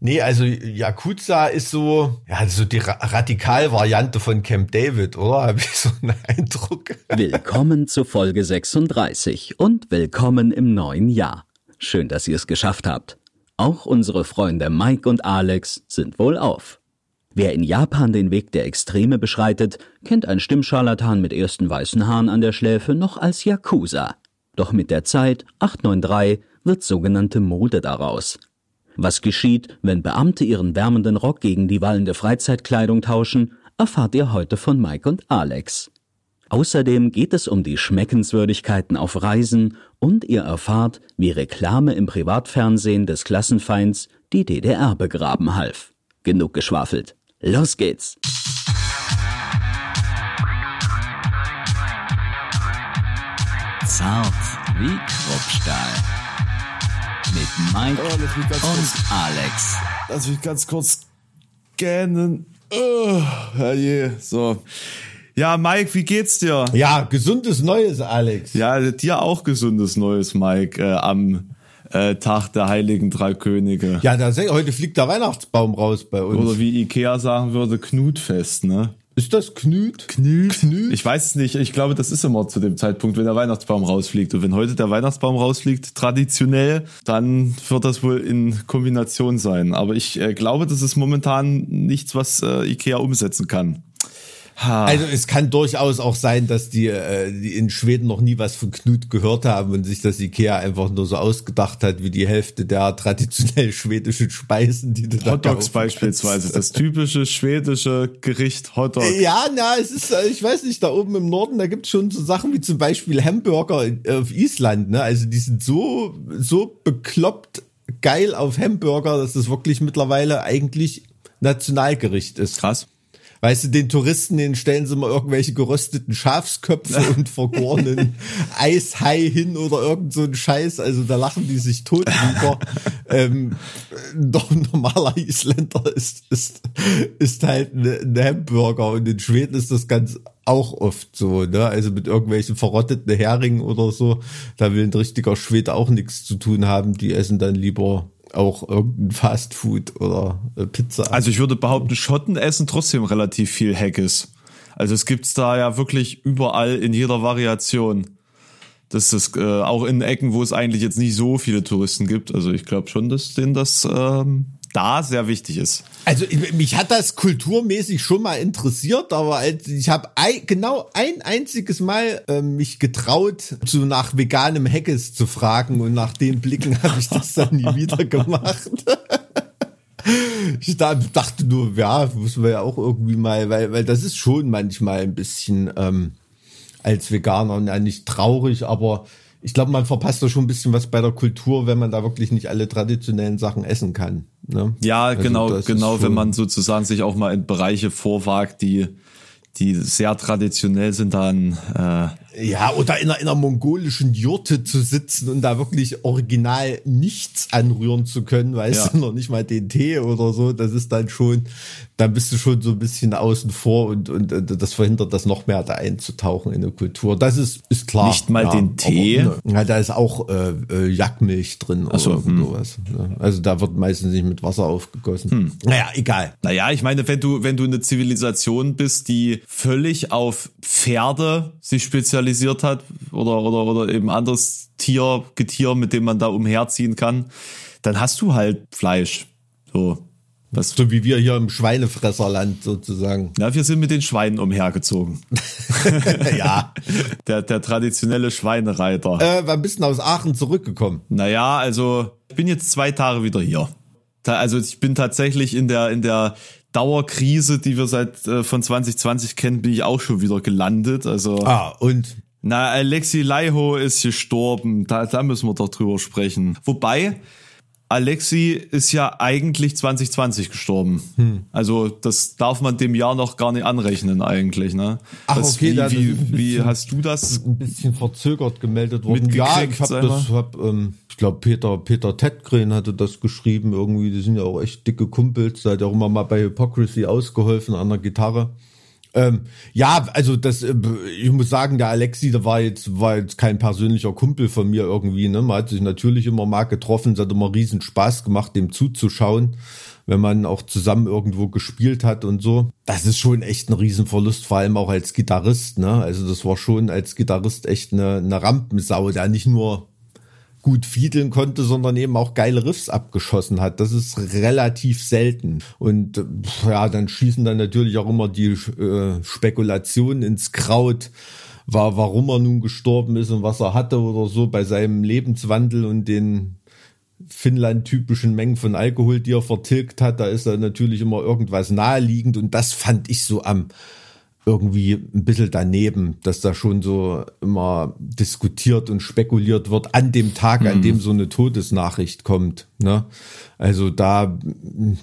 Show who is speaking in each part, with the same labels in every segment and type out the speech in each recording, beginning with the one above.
Speaker 1: Nee, also Yakuza ist so, ja, so die Ra Radikalvariante von Camp David, oder? Habe ich so einen Eindruck.
Speaker 2: Willkommen zu Folge 36 und willkommen im neuen Jahr. Schön, dass ihr es geschafft habt. Auch unsere Freunde Mike und Alex sind wohl auf. Wer in Japan den Weg der Extreme beschreitet, kennt ein Stimmscharlatan mit ersten weißen Haaren an der Schläfe noch als Yakuza. Doch mit der Zeit, 893, wird sogenannte Mode daraus. Was geschieht, wenn Beamte ihren wärmenden Rock gegen die wallende Freizeitkleidung tauschen, erfahrt ihr heute von Mike und Alex. Außerdem geht es um die Schmeckenswürdigkeiten auf Reisen und ihr erfahrt, wie Reklame im Privatfernsehen des Klassenfeinds die DDR begraben half. Genug geschwafelt. Los geht's! Zart wie Kruppstahl. Mit Mike
Speaker 3: Oh, lass mich ganz
Speaker 2: und
Speaker 3: kurz-
Speaker 2: Alex.
Speaker 3: Lass mich ganz kurz scannen. Oh, herrje, so. Ja, Mike, wie geht's dir?
Speaker 1: Ja, gesundes Neues, Alex.
Speaker 3: Ja, dir auch gesundes Neues, Mike, äh, am äh, Tag der Heiligen Drei Könige.
Speaker 1: Ja, da sag, heute fliegt der Weihnachtsbaum raus bei uns.
Speaker 3: Oder wie Ikea sagen würde, Knutfest, ne?
Speaker 1: Ist das Knüt? Knüt? Knüt?
Speaker 3: Ich weiß es nicht. Ich glaube, das ist immer zu dem Zeitpunkt, wenn der Weihnachtsbaum rausfliegt. Und wenn heute der Weihnachtsbaum rausfliegt, traditionell, dann wird das wohl in Kombination sein. Aber ich äh, glaube, das ist momentan nichts, was äh, Ikea umsetzen kann. Ha.
Speaker 1: Also es kann durchaus auch sein, dass die, äh, die in Schweden noch nie was von Knut gehört haben und sich das Ikea einfach nur so ausgedacht hat, wie die Hälfte der traditionell schwedischen Speisen, die du
Speaker 3: Hotdogs
Speaker 1: kaufen
Speaker 3: beispielsweise. Das typische schwedische Gericht Hotdog.
Speaker 1: Ja, na, es ist, äh, ich weiß nicht, da oben im Norden, da gibt's schon so Sachen wie zum Beispiel Hamburger in- auf Island, ne? Also die sind so, so bekloppt geil auf Hamburger, dass das wirklich mittlerweile eigentlich Nationalgericht ist.
Speaker 3: Krass.
Speaker 1: Weißt du, den Touristen, denen stellen sie mal irgendwelche gerösteten Schafsköpfe und vergorenen Eishai hin oder irgend so ein Scheiß. Also da lachen die sich tot drüber. ähm, doch ein normaler Isländer ist, ist, ist halt ein ein Hamburger und in Schweden ist das ganz auch oft so, ne? Also mit irgendwelchen verrotteten Heringen oder so. Da will ein richtiger Schwede auch nichts zu tun haben. Die essen dann lieber auch irgendein Fastfood oder äh, Pizza.
Speaker 3: Also ich würde behaupten, Schotten essen trotzdem relativ viel Haggis. Also es gibt's da ja wirklich überall in jeder Variation. Das ist äh, auch in Ecken, wo es eigentlich jetzt nicht so viele Touristen gibt. Also ich glaube schon, dass denen das ähm, da sehr wichtig ist.
Speaker 1: Also ich- mich hat das kulturmäßig schon mal interessiert, aber ich habe genau ein einziges Mal ähm, mich getraut, so nach veganem Haggis zu fragen und nach den Blicken habe ich das dann nie wieder gemacht. Ich da- dachte nur, ja, müssen wir ja auch irgendwie mal, weil, weil das ist schon manchmal ein bisschen ähm, als Veganer ja, nicht traurig, aber ich glaube, man verpasst da schon ein bisschen was bei der Kultur, wenn man da wirklich nicht alle traditionellen Sachen essen kann. Ne?
Speaker 3: Ja,
Speaker 1: Also
Speaker 3: genau, genau, wenn man sozusagen sich auch mal in Bereiche vorwagt, die, die sehr traditionell sind, dann äh,
Speaker 1: Ja, oder in einer, in einer mongolischen Jurte zu sitzen und da wirklich original nichts anrühren zu können, weißt
Speaker 3: Ja.
Speaker 1: du, noch nicht mal den Tee oder so, das ist dann schon, da bist du schon so ein bisschen außen vor und, und, äh, das verhindert das noch mehr da einzutauchen in eine Kultur. Das ist, ist klar.
Speaker 3: Nicht mal den Tee?
Speaker 1: Aber, ja, da ist auch äh, äh, Jackmilch drin oder
Speaker 3: so,
Speaker 1: irgend
Speaker 3: hm.
Speaker 1: sowas. Ne? Also da wird meistens nicht mit Wasser aufgegossen.
Speaker 3: Hm.
Speaker 1: Naja, egal.
Speaker 3: Naja, ich meine, wenn du, wenn du eine Zivilisation bist, die völlig auf Pferde sich spezialisiert hat oder, oder, oder eben anderes Tier, Getier, mit dem man da umherziehen kann, dann hast du halt Fleisch. So. Was,
Speaker 1: So wie wir hier im Schweinefresserland sozusagen.
Speaker 3: ja, wir sind mit den Schweinen umhergezogen.
Speaker 1: ja.
Speaker 3: Der, der traditionelle Schweinereiter.
Speaker 1: Äh, wann bist du aus Aachen zurückgekommen?
Speaker 3: Naja, also ich bin jetzt zwei Tage wieder hier. Also ich bin tatsächlich in der in der Dauerkrise, die wir seit äh, von 2020 kennen, bin ich auch schon wieder gelandet. Also
Speaker 1: Ah, und
Speaker 3: na Alexi Laiho ist gestorben. Da, da müssen wir doch drüber sprechen. Wobei Alexi ist ja eigentlich 2020 gestorben.
Speaker 1: Hm.
Speaker 3: Also das darf man dem Jahr noch gar nicht anrechnen eigentlich. Ne?
Speaker 1: Ach,
Speaker 3: das,
Speaker 1: okay,
Speaker 3: wie,
Speaker 1: da-
Speaker 3: wie,
Speaker 1: ein
Speaker 3: wie
Speaker 1: bisschen-
Speaker 3: hast du das
Speaker 1: ein bisschen verzögert gemeldet worden. Ja, ich habe das, hab, ähm, ich glaube Peter Peter Tedgren hatte das geschrieben irgendwie. Die sind ja auch echt dicke Kumpels. Der hat ja auch immer mal bei Hypocrisy ausgeholfen an der Gitarre. Ähm, ja, also das, äh, ich muss sagen, der Alexi, der war jetzt, war jetzt kein persönlicher Kumpel von mir irgendwie. Ne? Man hat sich natürlich immer mal getroffen, es hat immer riesen Spaß gemacht, dem zuzuschauen, wenn man auch zusammen irgendwo gespielt hat und so. Das ist schon echt ein Riesenverlust, vor allem auch als Gitarrist. Ne? Also das war schon als Gitarrist echt eine, eine Rampensau, der nicht nur gut fiedeln konnte, sondern eben auch geile Riffs abgeschossen hat. Das ist relativ selten. Und ja, dann schießen dann natürlich auch immer die äh, Spekulationen ins Kraut, war, warum er nun gestorben ist und was er hatte oder so bei seinem Lebenswandel und den Finnland-typischen Mengen von Alkohol, die er vertilgt hat. Da ist da natürlich immer irgendwas naheliegend und das fand ich so am irgendwie ein bisschen daneben, dass da schon so immer diskutiert und spekuliert wird an dem Tag, an mhm. dem so eine Todesnachricht kommt. Ne? Also da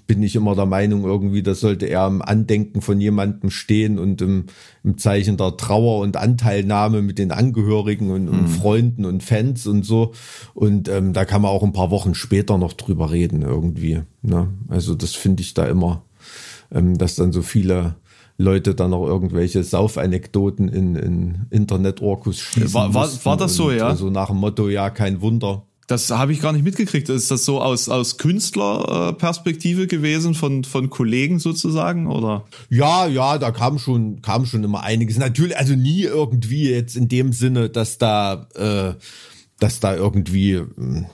Speaker 1: bin ich immer der Meinung, irgendwie, das sollte eher im Andenken von jemandem stehen und im, im Zeichen der Trauer und Anteilnahme mit den Angehörigen und, und mhm. Freunden und Fans und so. Und ähm, da kann man auch ein paar Wochen später noch drüber reden irgendwie. Ne? Also das finde ich da immer, ähm, dass dann so viele Leute dann noch irgendwelche Saufanekdoten in, in Internet-Orkus schießen.
Speaker 3: War, war, war das so, ja?
Speaker 1: Also nach dem Motto, ja, kein Wunder.
Speaker 3: Das habe ich gar nicht mitgekriegt. Ist das so aus, aus Künstlerperspektive gewesen, von, von Kollegen sozusagen, oder?
Speaker 1: Ja, ja, da kam schon, kam schon immer einiges. Natürlich, also nie irgendwie jetzt in dem Sinne, dass da, äh, dass da irgendwie,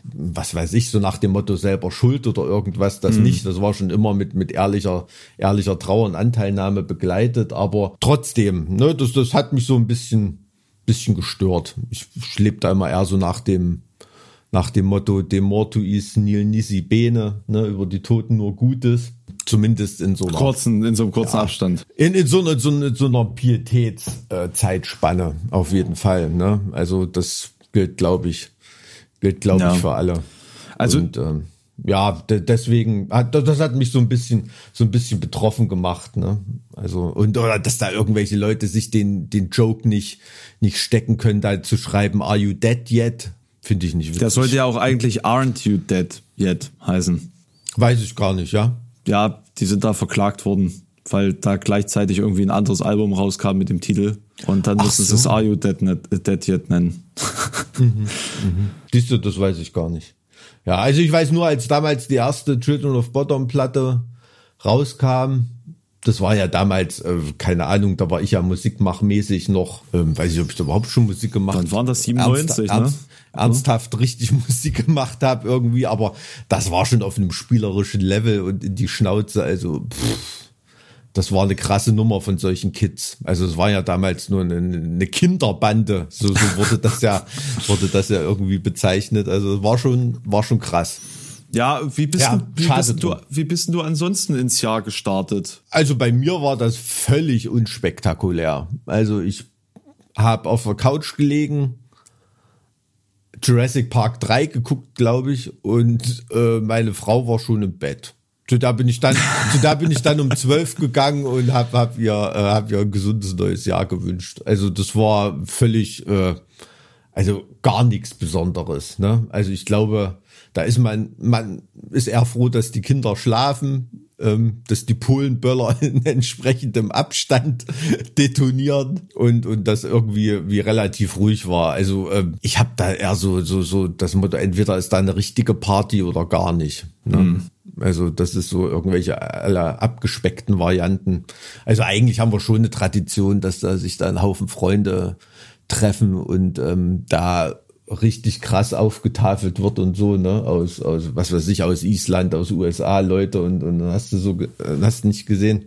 Speaker 1: was weiß ich, so nach dem Motto selber Schuld oder irgendwas, das mhm. nicht. Das war schon immer mit, mit ehrlicher, ehrlicher Trauer und Anteilnahme begleitet. Aber trotzdem, ne, das, das hat mich so ein bisschen, bisschen gestört. Ich, ich lebe da immer eher so nach dem, nach dem Motto, dem Mortuis nil nisi bene, ne, über die Toten nur Gutes. Zumindest in so
Speaker 3: einer kurzen, in so einem kurzen ja, Abstand.
Speaker 1: In, in so einer, so einer, so einer Pietätszeitspanne, äh, auf jeden Fall. Ne? Also das gilt, glaube ich, gilt, glaube ja. ich, für alle. Also, und, ähm, ja, deswegen, das hat mich so ein bisschen, so ein bisschen betroffen gemacht, ne? Also, und, oder, dass da irgendwelche Leute sich den, den Joke nicht, nicht stecken können, da zu schreiben, are you dead yet? Finde ich nicht
Speaker 3: witzig. Das sollte ja auch eigentlich aren't you dead yet heißen.
Speaker 1: Weiß ich gar nicht, ja?
Speaker 3: Ja, die sind da verklagt worden, weil da gleichzeitig irgendwie ein anderes Album rauskam mit dem Titel und dann müssen so. sie es Are You Dead, Dead Yet nennen.
Speaker 1: Mhm, mhm. Siehst du, das weiß ich gar nicht. Ja, also ich weiß nur, als damals die erste Children of Bottom Platte rauskam, das war ja damals, äh, keine Ahnung, da war ich ja musikmachmäßig noch, ähm, weiß ich, ob ich da überhaupt schon Musik gemacht habe.
Speaker 3: Dann waren das 97, ernst, ne? Ernst,
Speaker 1: ernsthaft richtig Musik gemacht habe irgendwie, aber das war schon auf einem spielerischen Level und in die Schnauze, also pff das war eine krasse Nummer von solchen Kids. Also es war ja damals nur eine, eine Kinderbande, so, so wurde das ja wurde das ja irgendwie bezeichnet. Also es war schon war schon krass.
Speaker 3: Ja, wie bist, ja, du, wie, bist du, wie bist du ansonsten ins Jahr gestartet?
Speaker 1: Also bei mir war das völlig unspektakulär. Also ich habe auf der Couch gelegen, Jurassic Park 3 geguckt, glaube ich, und äh, meine Frau war schon im Bett. Zu da bin ich dann, zu da bin ich dann um zwölf gegangen und hab, hab ihr, äh, hab ihr ein gesundes neues Jahr gewünscht. Also das war völlig, äh, also gar nichts Besonderes. Ne? Also ich glaube, da ist man, man ist eher froh, dass die Kinder schlafen, ähm, dass die Polenböller in entsprechendem Abstand detonieren und und das irgendwie wie relativ ruhig war. Also ähm, ich habe da eher so so so das Motto: Entweder ist da eine richtige Party oder gar nicht. Ne? Mhm. Also das ist so irgendwelche aller abgespeckten Varianten. Also eigentlich haben wir schon eine Tradition, dass da sich da ein Haufen Freunde treffen und ähm, da richtig krass aufgetafelt wird und so, ne, aus, aus, was weiß ich, aus Island, aus USA, Leute und, und hast du so, hast nicht gesehen.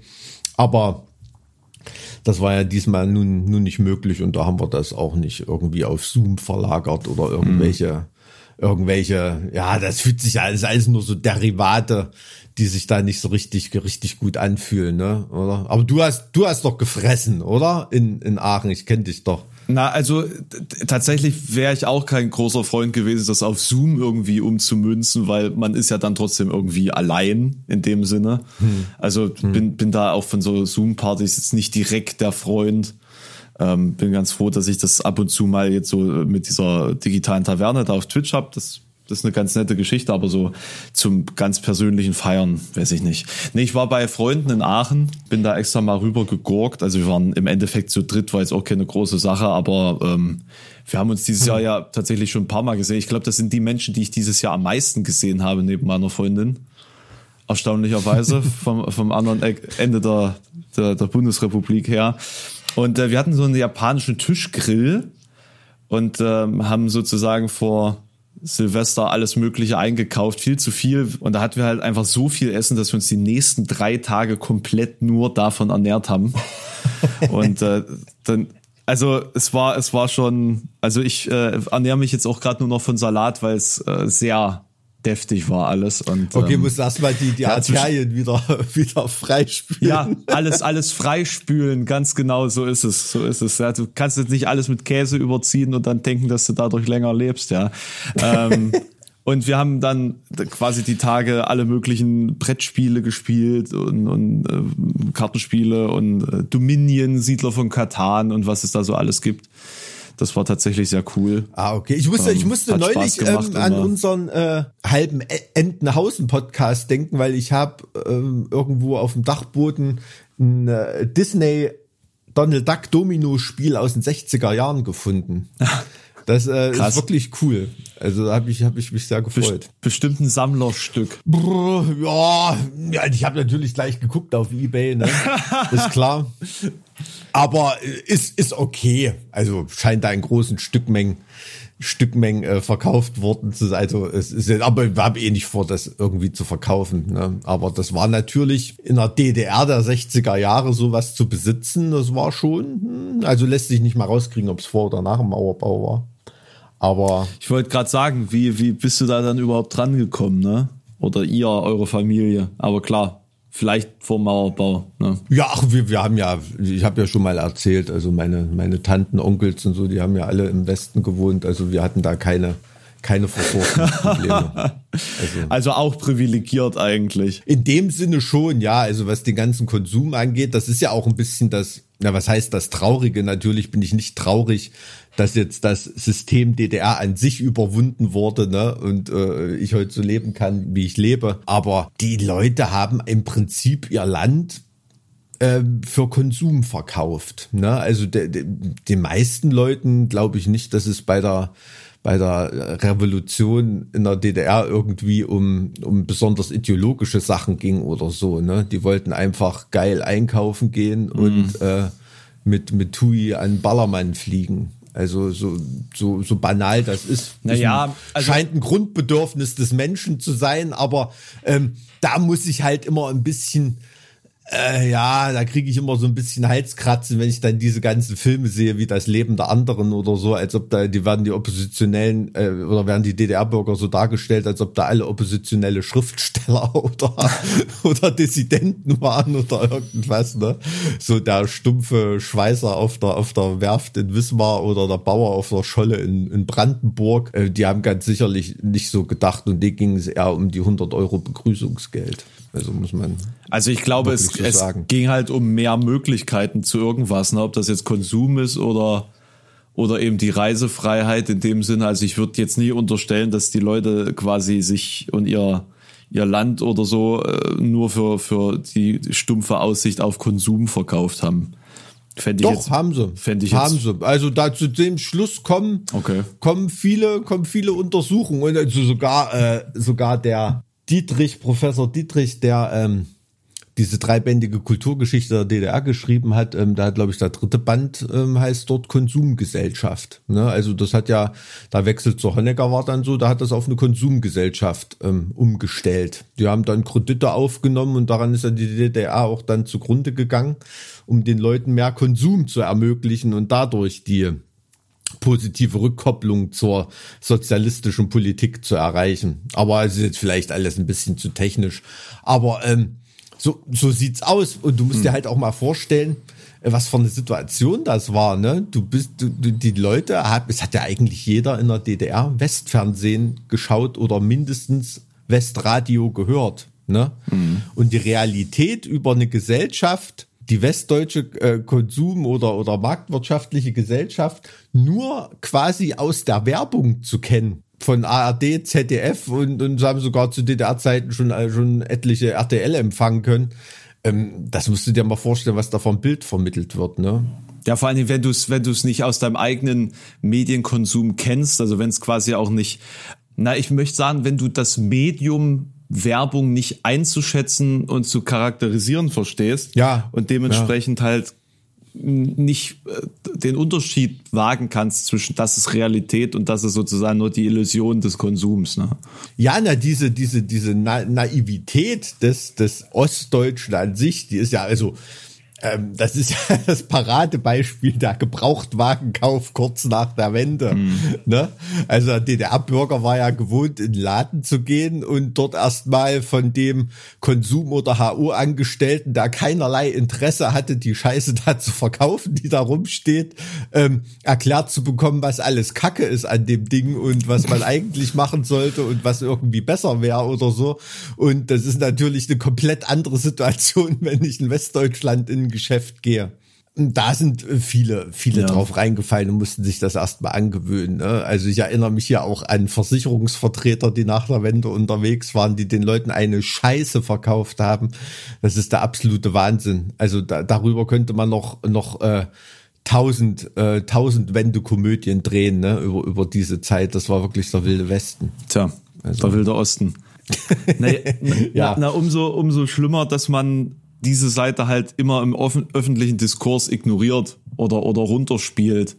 Speaker 1: Aber das war ja diesmal nun, nun nicht möglich und da haben wir das auch nicht irgendwie auf Zoom verlagert oder irgendwelche irgendwelche, ja, das fühlt sich alles, alles nur so Derivate, die sich da nicht so richtig, richtig gut anfühlen, ne, oder? Aber du hast, du hast doch gefressen, oder? In, in Aachen, ich kenne dich doch.
Speaker 3: Na, also tatsächlich wäre ich auch kein großer Freund gewesen, das auf Zoom irgendwie umzumünzen, weil man ist ja dann trotzdem irgendwie allein in dem Sinne. Hm. Also hm. bin, bin da auch von so Zoom-Partys jetzt nicht direkt der Freund. Ähm, bin ganz froh, dass ich das ab und zu mal jetzt so mit dieser digitalen Taverne da auf Twitch hab. Das das ist eine ganz nette Geschichte, aber so zum ganz persönlichen Feiern, weiß ich nicht. Nee, ich war bei Freunden in Aachen, bin da extra mal rüber gegurkt. Also wir waren im Endeffekt zu dritt, war jetzt auch keine große Sache, aber ähm, wir haben uns dieses Jahr ja tatsächlich schon ein paar Mal gesehen. Ich glaube, das sind die Menschen, die ich dieses Jahr am meisten gesehen habe, neben meiner Freundin. Erstaunlicherweise vom, vom anderen Ende der, der, der Bundesrepublik her. Und äh, wir hatten so einen japanischen Tischgrill und ähm, haben sozusagen vor Silvester alles Mögliche eingekauft, viel zu viel. Und da hatten wir halt einfach so viel Essen, dass wir uns die nächsten drei Tage komplett nur davon ernährt haben. und äh, dann, also es war, es war schon, also ich äh, ernähre mich jetzt auch gerade nur noch von Salat, weil es äh, sehr deftig war alles. Und,
Speaker 1: okay, ähm, muss erstmal die, die ja, Arterien wieder, wieder freispülen.
Speaker 3: Ja, alles, alles freispülen, ganz genau, so ist es, so ist es. Ja, du kannst jetzt nicht alles mit Käse überziehen und dann denken, dass du dadurch länger lebst, ja. ähm, und wir haben dann quasi die Tage alle möglichen Brettspiele gespielt und, und äh, Kartenspiele und äh, Dominion, Siedler von Katan und was es da so alles gibt. Das war tatsächlich sehr cool.
Speaker 1: Ah, okay. Ich musste, ähm, ich musste neulich ähm, an unseren äh, halben e-, Entenhausen-Podcast denken, weil ich habe ähm, irgendwo auf dem Dachboden ein äh, Disney Donald Duck Domino Spiel aus den 60er Jahren gefunden. Das äh, ist wirklich cool. Also habe ich, hab ich mich sehr gefreut.
Speaker 3: Bestimmt ein Sammlerstück.
Speaker 1: Brr, ja, ich habe natürlich gleich geguckt auf Ebay, ne? ist klar. Aber ist, ist okay. Also scheint da in großen Stückmengen, Stückmengen äh, verkauft worden zu sein. Also es ist, aber ich habe eh nicht vor, das irgendwie zu verkaufen. Ne? Aber das war natürlich in der DDR der 60er Jahre sowas zu besitzen. Das war schon, hm, also lässt sich nicht mal rauskriegen, ob es vor oder nach dem Mauerbau war. Aber
Speaker 3: ich wollte gerade sagen, wie, wie bist du da dann überhaupt dran gekommen, ne? Oder ihr, eure Familie. Aber klar, vielleicht vor Mauerbau. Ne?
Speaker 1: Ja, ach, wir, wir haben ja, ich habe ja schon mal erzählt, also meine, meine Tanten, Onkels und so, die haben ja alle im Westen gewohnt. Also wir hatten da keine, keine Versorgungsprobleme.
Speaker 3: Also, also auch privilegiert eigentlich.
Speaker 1: In dem Sinne schon, ja. Also was den ganzen Konsum angeht, das ist ja auch ein bisschen das, na was heißt das Traurige? Natürlich bin ich nicht traurig, dass jetzt das System DDR an sich überwunden wurde ne? und äh, ich heute so leben kann, wie ich lebe. Aber die Leute haben im Prinzip ihr Land äh, für Konsum verkauft. Ne? Also de, de, den meisten Leuten glaube ich nicht, dass es bei der bei der Revolution in der DDR irgendwie um, um besonders ideologische Sachen ging oder so. Ne? Die wollten einfach geil einkaufen gehen mhm. und äh, mit, mit Tui an Ballermann fliegen. Also so, so, so banal das ist.
Speaker 3: Naja,
Speaker 1: also scheint ein Grundbedürfnis des Menschen zu sein, aber ähm, da muss ich halt immer ein bisschen äh, ja, da kriege ich immer so ein bisschen Halskratzen, wenn ich dann diese ganzen Filme sehe, wie das Leben der anderen oder so, als ob da, die werden die Oppositionellen äh, oder werden die DDR-Bürger so dargestellt, als ob da alle oppositionelle Schriftsteller oder, oder Dissidenten waren oder irgendwas, ne? So der stumpfe Schweißer auf der, auf der Werft in Wismar oder der Bauer auf der Scholle in, in Brandenburg, äh, die haben ganz sicherlich nicht so gedacht und denen ging es eher um die 100 Euro Begrüßungsgeld. Also muss man.
Speaker 3: Also ich glaube, es, so es ging halt um mehr Möglichkeiten zu irgendwas, ne? ob das jetzt Konsum ist oder oder eben die Reisefreiheit in dem Sinne. Also ich würde jetzt nie unterstellen, dass die Leute quasi sich und ihr ihr Land oder so äh, nur für für die stumpfe Aussicht auf Konsum verkauft haben.
Speaker 1: Fände ich Doch, jetzt, haben sie.
Speaker 3: Fände ich
Speaker 1: haben jetzt. sie. Also da zu dem Schluss kommen,
Speaker 3: okay.
Speaker 1: kommen viele, kommen viele Untersuchungen und also sogar, äh, sogar der Dietrich, Professor Dietrich, der ähm, diese dreibändige Kulturgeschichte der DDR geschrieben hat, ähm, da hat, glaube ich, der dritte Band ähm, heißt dort Konsumgesellschaft. Ne? Also das hat ja, da wechselt zur Honecker war dann so, da hat das auf eine Konsumgesellschaft ähm, umgestellt. Die haben dann Kredite aufgenommen und daran ist ja die DDR auch dann zugrunde gegangen, um den Leuten mehr Konsum zu ermöglichen und dadurch die positive Rückkopplung zur sozialistischen Politik zu erreichen. Aber es ist jetzt vielleicht alles ein bisschen zu technisch. Aber ähm, so, so sieht's aus. Und du musst hm. dir halt auch mal vorstellen, äh, was für eine Situation das war. Ne? Du bist, du, die Leute, hat, es hat ja eigentlich jeder in der DDR Westfernsehen geschaut oder mindestens Westradio gehört. Ne? Mhm. Und die Realität über eine Gesellschaft die westdeutsche äh, Konsum- oder, oder marktwirtschaftliche Gesellschaft nur quasi aus der Werbung zu kennen. von ARD, ZDF und, und haben sogar zu DDR-Zeiten schon, äh, schon etliche RTL empfangen können. Ähm, das musst du dir mal vorstellen, was da vom Bild vermittelt wird, ne?
Speaker 3: Ja, vor allem, wenn du es wenn du es nicht aus deinem eigenen Medienkonsum kennst, also wenn es quasi auch nicht, na, ich möchte sagen, wenn du das Medium Werbung nicht einzuschätzen und zu charakterisieren verstehst
Speaker 1: ja,
Speaker 3: und dementsprechend ja. halt nicht äh, den Unterschied wagen kannst zwischen das ist Realität und das ist sozusagen nur die Illusion des Konsums. Ne?
Speaker 1: Ja, na, diese, diese, diese Na Naivität des, des Ostdeutschen an sich, die ist ja also ähm, das ist ja das Paradebeispiel der Gebrauchtwagenkauf kurz nach der Wende. Mhm. Ne? Also der DDR-Bürger war ja gewohnt, in den Laden zu gehen und dort erstmal von dem Konsum- oder HO-Angestellten, der keinerlei Interesse hatte, die Scheiße da zu verkaufen, die da rumsteht, ähm, erklärt zu bekommen, was alles Kacke ist an dem Ding und was man eigentlich machen sollte und was irgendwie besser wäre oder so. Und das ist natürlich eine komplett andere Situation, wenn ich in Westdeutschland in Geschäft gehe. Da sind äh, viele, viele ja. drauf reingefallen und mussten sich das erstmal angewöhnen. Ne? Also ich erinnere mich ja auch an Versicherungsvertreter, die nach der Wende unterwegs waren, die den Leuten eine Scheiße verkauft haben. Das ist der absolute Wahnsinn. Also da, darüber könnte man noch, noch äh, tausend, äh, tausend Wendekomödien drehen, ne? über, über diese Zeit. Das war wirklich der wilde Westen.
Speaker 3: Tja, also. der wilde Osten. na, na, ja. na, umso, umso schlimmer, dass man diese Seite halt immer im öffentlichen Diskurs ignoriert oder, oder runterspielt,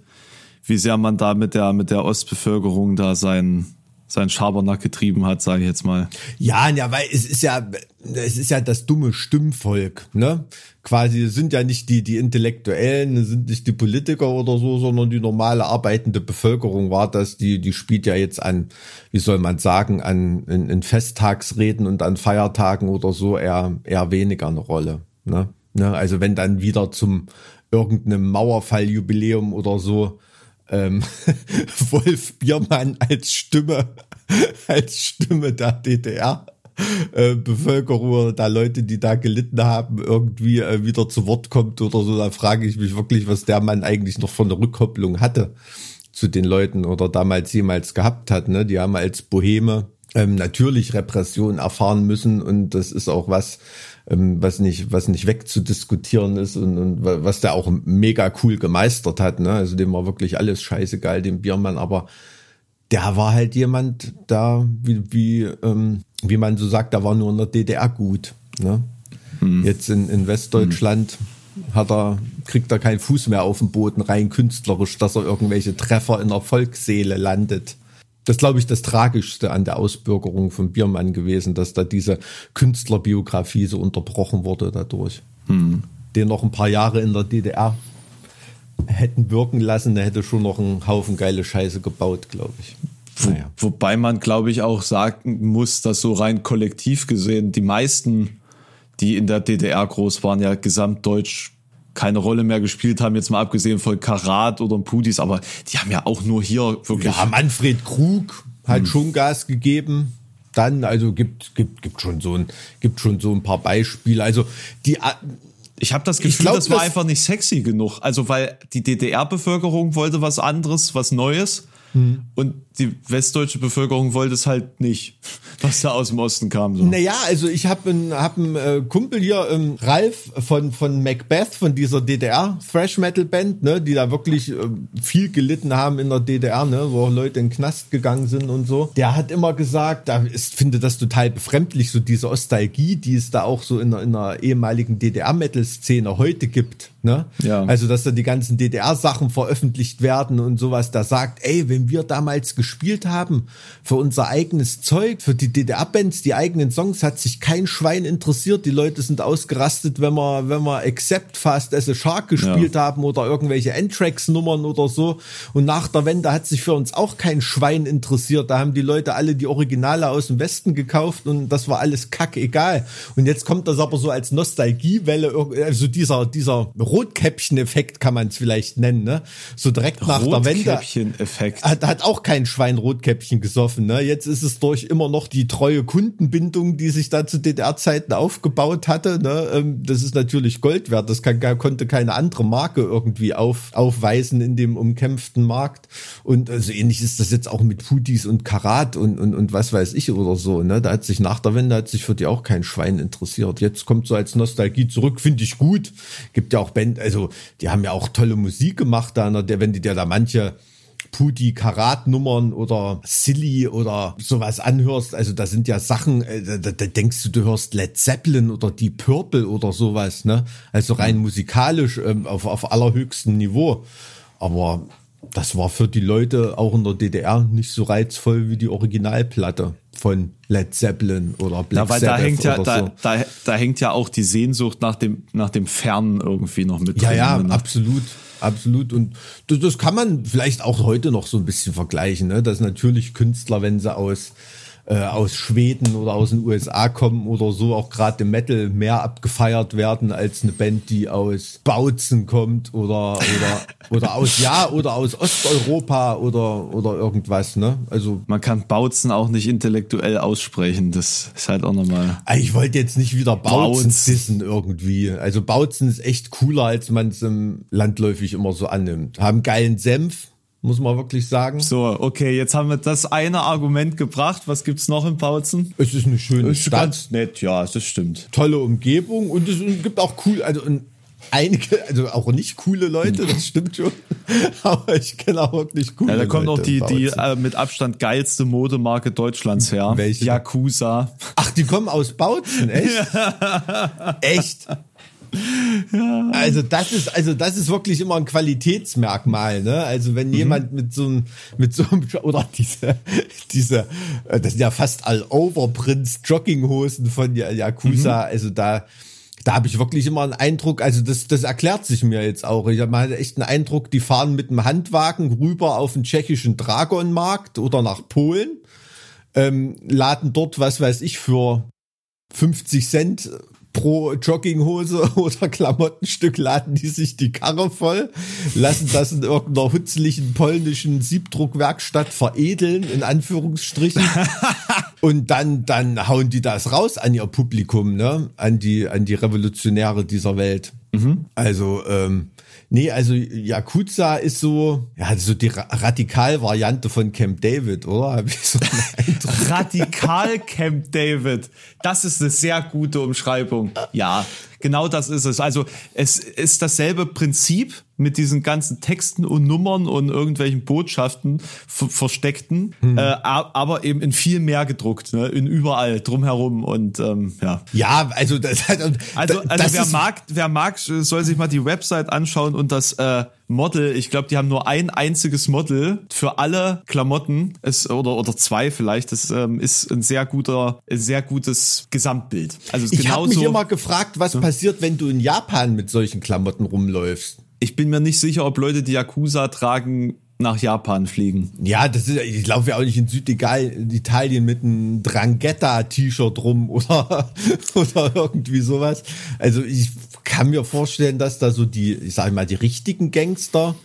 Speaker 3: wie sehr man da mit der, mit der Ostbevölkerung da sein, sein Schabernack getrieben hat, sage ich jetzt mal.
Speaker 1: Ja, ja, weil es ist ja, es ist ja das dumme Stimmvolk, ne? Quasi sind ja nicht die, die Intellektuellen, sind nicht die Politiker oder so, sondern die normale arbeitende Bevölkerung war das, die, die spielt ja jetzt an, wie soll man sagen, an, in, in Festtagsreden und an Feiertagen oder so eher, eher weniger eine Rolle, ne? ne? Also wenn dann wieder zum irgendeinem Mauerfalljubiläum oder so ähm, Wolf Biermann als Stimme, als Stimme der DDR. Äh, Bevölkerung oder da Leute, die da gelitten haben, irgendwie äh, wieder zu Wort kommt oder so, da frage ich mich wirklich, was der Mann eigentlich noch von der Rückkopplung hatte zu den Leuten oder damals jemals gehabt hat. Ne? Die haben als Boheme ähm, natürlich Repression erfahren müssen und das ist auch was, ähm, was nicht, was nicht wegzudiskutieren ist und, und was der auch mega cool gemeistert hat. Ne? Also dem war wirklich alles scheißegal, dem Biermann, aber der war halt jemand da, wie, wie, ähm, wie man so sagt, der war nur in der DDR gut. Ne? Hm. Jetzt in, in Westdeutschland hm. hat er, kriegt er keinen Fuß mehr auf den Boden rein künstlerisch, dass er irgendwelche Treffer in der Volksseele landet das glaube ich das Tragischste an der Ausbürgerung von Biermann gewesen, dass da diese Künstlerbiografie so unterbrochen wurde dadurch. Hm. Den noch ein paar Jahre in der DDR hätten wirken lassen, der hätte schon noch einen Haufen geile Scheiße gebaut, glaube ich.
Speaker 3: Naja. Wo, wobei man, glaube ich, auch sagen muss, dass so rein kollektiv gesehen die meisten, die in der DDR groß waren, ja gesamtdeutsch keine Rolle mehr gespielt haben, jetzt mal abgesehen von Karat oder Pudis, aber die haben ja auch nur hier wirklich.
Speaker 1: Ja, Manfred Krug hat hm. schon Gas gegeben. Dann, also gibt, gibt, gibt schon so ein, gibt schon so ein paar Beispiele. Also die,
Speaker 3: ich habe das Gefühl, glaub, das war das einfach nicht sexy genug. Also weil die DDR-Bevölkerung wollte was anderes, was Neues. Hm. Und die westdeutsche Bevölkerung wollte es halt nicht, was da aus dem Osten kam. So.
Speaker 1: Naja, also ich habe einen, hab einen äh, Kumpel hier, ähm, Ralf von, von Macbeth, von dieser DDR Thrash Metal Band, ne, die da wirklich äh, viel gelitten haben in der DDR, ne, wo Leute in den Knast gegangen sind und so. Der hat immer gesagt, da ist, finde das total befremdlich, so diese Ostalgie, die es da auch so in der, in der ehemaligen DDR-Metal-Szene heute gibt. Ne? Ja. Also, dass da die ganzen DDR-Sachen veröffentlicht werden und sowas, da sagt, ey, wenn wir damals gespielt haben für unser eigenes Zeug, für die DDR-Bands, die eigenen Songs, hat sich kein Schwein interessiert. Die Leute sind ausgerastet, wenn wir, wenn wir Accept Fast as a Shark gespielt ja. haben oder irgendwelche Endtracks-Nummern oder so. Und nach der Wende hat sich für uns auch kein Schwein interessiert. Da haben die Leute alle die Originale aus dem Westen gekauft und das war alles kacke egal. Und jetzt kommt das aber so als Nostalgiewelle, also dieser, dieser Rotkäppchen-Effekt kann man es vielleicht nennen, ne? So direkt nach der Wende.
Speaker 3: Rotkäppchen-Effekt.
Speaker 1: Hat, hat auch kein Schwein Rotkäppchen gesoffen. Ne? Jetzt ist es durch immer noch die treue Kundenbindung, die sich da zu DDR-Zeiten aufgebaut hatte. Ne? Ähm, das ist natürlich Gold wert. Das kann, konnte keine andere Marke irgendwie auf, aufweisen in dem umkämpften Markt. Und so also ähnlich ist das jetzt auch mit Putis und Karat und, und, und was weiß ich oder so. Ne? Da hat sich nach der Wende hat sich für die auch kein Schwein interessiert. Jetzt kommt so als Nostalgie zurück, finde ich gut. Gibt ja auch Band, also die haben ja auch tolle Musik gemacht da, der, wenn die dir da manche Puti Karat-Nummern oder Silly oder sowas anhörst, also da sind ja Sachen, äh, da, da, denkst du, du hörst Led Zeppelin oder die Purple oder sowas, ne? Also rein musikalisch ähm, auf, auf allerhöchstem Niveau. Aber das war für die Leute auch in der DDR nicht so reizvoll wie die Originalplatte von Led Zeppelin oder Black
Speaker 3: ja, weil
Speaker 1: Sabbath
Speaker 3: da hängt ja, da,
Speaker 1: so.
Speaker 3: da, da hängt ja auch die Sehnsucht nach dem, nach dem Fernen irgendwie noch mit
Speaker 1: Ja,
Speaker 3: drin.
Speaker 1: ja,
Speaker 3: ne?
Speaker 1: absolut. Absolut. Und das, das kann man vielleicht auch heute noch so ein bisschen vergleichen, ne? dass natürlich Künstler, wenn sie aus äh, aus Schweden oder aus den USA kommen oder so, auch gerade im Metal mehr abgefeiert werden als eine Band, die aus Bautzen kommt oder oder oder aus ja oder aus Osteuropa oder oder irgendwas, ne? Also
Speaker 3: Man kann Bautzen auch nicht intellektuell aussprechen. Das ist halt auch nochmal.
Speaker 1: Ah, Ich wollte jetzt nicht wieder Bautzen dissen irgendwie. Also Bautzen ist echt cooler, als man es im landläufig immer so annimmt. Haben geilen Senf, muss man wirklich sagen.
Speaker 3: So, okay, jetzt haben wir das eine Argument gebracht. Was gibt's noch in Bautzen?
Speaker 1: Es ist eine schöne Stadt,
Speaker 3: ganz nett, ja, das stimmt.
Speaker 1: tolle Umgebung und es gibt auch cool, also einige, also auch nicht coole Leute, das stimmt schon. Aber ich kenne auch wirklich coole
Speaker 3: Ja, da kommt
Speaker 1: Leute
Speaker 3: noch die, die äh, mit Abstand geilste Modemarke Deutschlands her.
Speaker 1: Welche?
Speaker 3: Yakuza.
Speaker 1: Ach, die kommen aus Bautzen, echt? Echt? Also das ist also das ist wirklich immer ein Qualitätsmerkmal, ne? Also wenn jemand mit so einem mit so einem oder diese diese äh, das sind ja fast all Overprints Jogginghosen von Yakuza, also da da habe ich wirklich immer einen Eindruck, also das, das erklärt sich mir jetzt auch. Ich habe mal echt einen Eindruck, die fahren mit dem Handwagen rüber auf den tschechischen Dragonmarkt oder nach Polen, ähm, laden dort, was weiß ich, für 50 Cent pro Jogginghose oder Klamottenstück laden die sich die Karre voll, lassen das in irgendeiner hutzlichen polnischen Siebdruckwerkstatt veredeln, in Anführungsstrichen. Und dann, dann hauen die das raus an ihr Publikum, ne? An die, an die Revolutionäre dieser Welt. Also, ähm, nee, also Yakuza ist so, ja, so die Ra Radikalvariante von Camp David, oder? So.
Speaker 3: Radikal Camp David. Das ist eine sehr gute Umschreibung. Ja, genau das ist es. Also es ist dasselbe Prinzip mit diesen ganzen Texten und Nummern und irgendwelchen Botschaften ver versteckten,
Speaker 1: Mhm.
Speaker 3: äh, aber eben in viel mehr gedruckt, ne? in überall drumherum und ähm, ja.
Speaker 1: Ja, also das,
Speaker 3: Also, also
Speaker 1: das
Speaker 3: wer
Speaker 1: ist-
Speaker 3: mag, wer mag, soll sich mal die Website anschauen und das äh, Model. Ich glaube, die haben nur ein einziges Model für alle Klamotten. Es, oder oder zwei vielleicht. Das ähm, ist ein sehr guter, ein sehr gutes Gesamtbild. Also ist
Speaker 1: Ich habe mich immer gefragt, was passiert, wenn du in Japan mit solchen Klamotten rumläufst.
Speaker 3: Ich bin mir nicht sicher, ob Leute, die Yakuza tragen, nach Japan fliegen.
Speaker 1: Ja, das ist, ich laufe ja auch nicht in Süditalien mit einem Drangheta-T-Shirt rum oder, oder irgendwie sowas. Also ich kann mir vorstellen, dass da so die, ich sage mal, die richtigen Gangster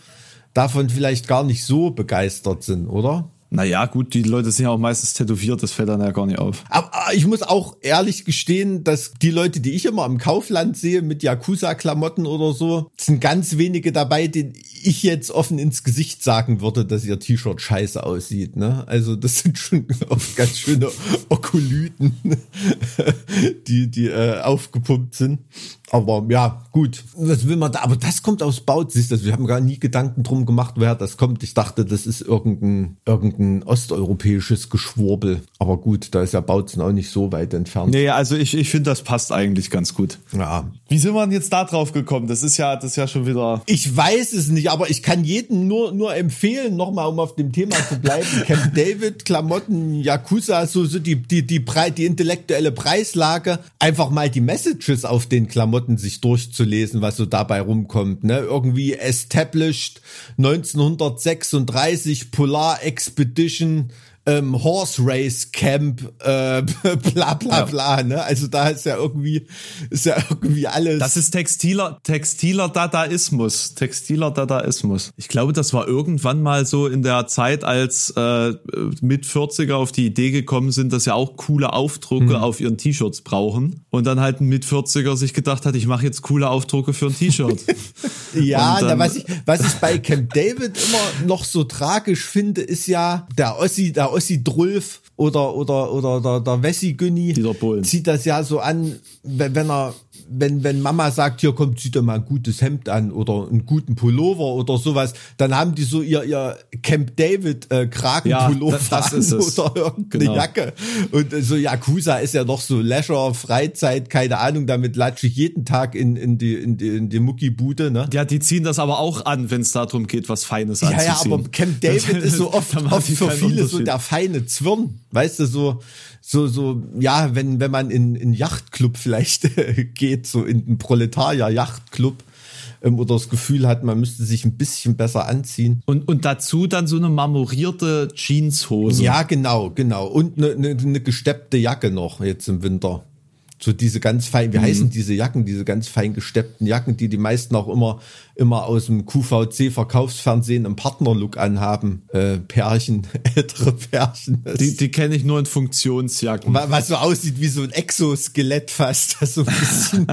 Speaker 1: davon vielleicht gar nicht so begeistert sind, oder?
Speaker 3: Naja, gut, die Leute sind ja auch meistens tätowiert, das fällt dann ja gar nicht auf.
Speaker 1: Aber aber ich muss auch ehrlich gestehen, dass die Leute, die ich immer im Kaufland sehe mit Yakuza-Klamotten oder so, sind ganz wenige dabei, denen ich jetzt offen ins Gesicht sagen würde, dass ihr T-Shirt scheiße aussieht. Ne? Also das sind schon oft ganz schöne Okolyten, die, die äh, aufgepumpt sind. Aber ja, gut. Was will man da? Aber das kommt aus Baut. Siehst du, wir haben gar nie Gedanken drum gemacht, woher das kommt. Ich dachte, das ist irgendein, irgendein osteuropäisches Geschwurbel. Aber gut, da ist ja Bautzen auch nicht so weit entfernt.
Speaker 3: Nee, also ich, ich finde, das passt eigentlich ganz gut.
Speaker 1: Ja.
Speaker 3: Wie sind wir denn jetzt da drauf gekommen? Das ist ja, das ist ja schon wieder.
Speaker 1: Ich weiß es nicht, aber ich kann jedem nur, nur empfehlen, nochmal, um auf dem Thema zu bleiben. Camp David, Klamotten, Yakuza, so, so die, die, die, Pre die intellektuelle Preislage. Einfach mal die Messages auf den Klamotten sich durchzulesen, was so dabei rumkommt, ne? Irgendwie established 1936 Polar Expedition edition ähm, Horse Race Camp, äh, bla bla
Speaker 3: Ja.
Speaker 1: bla. Ne? Also da ist ja irgendwie, ist ja irgendwie alles.
Speaker 3: Das ist textiler, textiler Dadaismus. Textiler Dadaismus. Ich glaube, das war irgendwann mal so in der Zeit, als äh, mit 40er auf die Idee gekommen sind, dass ja auch coole Aufdrucke
Speaker 1: Hm.
Speaker 3: auf ihren T-Shirts brauchen. Und dann halt ein mit 40er sich gedacht hat, ich mache jetzt coole Aufdrucke für ein T-Shirt.
Speaker 1: Ja,
Speaker 3: dann-
Speaker 1: was ich, was ich bei Camp David immer noch so tragisch finde, ist ja der Ossi, der Ossi Drulf oder, oder, oder der, der Wessi Günni zieht das ja so an, wenn, wenn er, wenn, wenn Mama sagt, hier kommt, zieh dir mal ein gutes Hemd an oder einen guten Pullover oder sowas, dann haben die so ihr, ihr Camp David äh, Kragenpullover
Speaker 3: Ja, das
Speaker 1: an
Speaker 3: ist es.
Speaker 1: oder irgendeine
Speaker 3: Genau.
Speaker 1: Jacke. Und so Yakuza ist ja noch so Leisure, Freizeit, keine Ahnung, damit latsche ich jeden Tag in, in die, in die, in die Muckibude, ne?
Speaker 3: ja, die ziehen das aber auch an, wenn es darum geht, was Feines
Speaker 1: Ja,
Speaker 3: anzuziehen.
Speaker 1: ja, aber Camp David ist so oft, oft für viele so der feine Zwirn. Weißt du, so, so, so, ja, wenn, wenn man in, in Yachtclub vielleicht geht, so in den Proletarier-Yachtclub, ähm, oder das Gefühl hat, man müsste sich ein bisschen besser anziehen.
Speaker 3: Und, und dazu dann so eine marmorierte Jeanshose.
Speaker 1: Ja, genau, genau. Und eine ne, ne gesteppte Jacke noch jetzt im Winter. So diese ganz fein, wie
Speaker 3: Mhm.
Speaker 1: heißen diese Jacken, diese ganz fein gesteppten Jacken, die die meisten auch immer, immer aus dem QVC-Verkaufsfernsehen im Partnerlook anhaben. Äh, Pärchen, ältere Pärchen.
Speaker 3: Die, die kenne ich nur in Funktionsjacken.
Speaker 1: Wa- was so aussieht wie so ein Exoskelett fast, das so ein bisschen,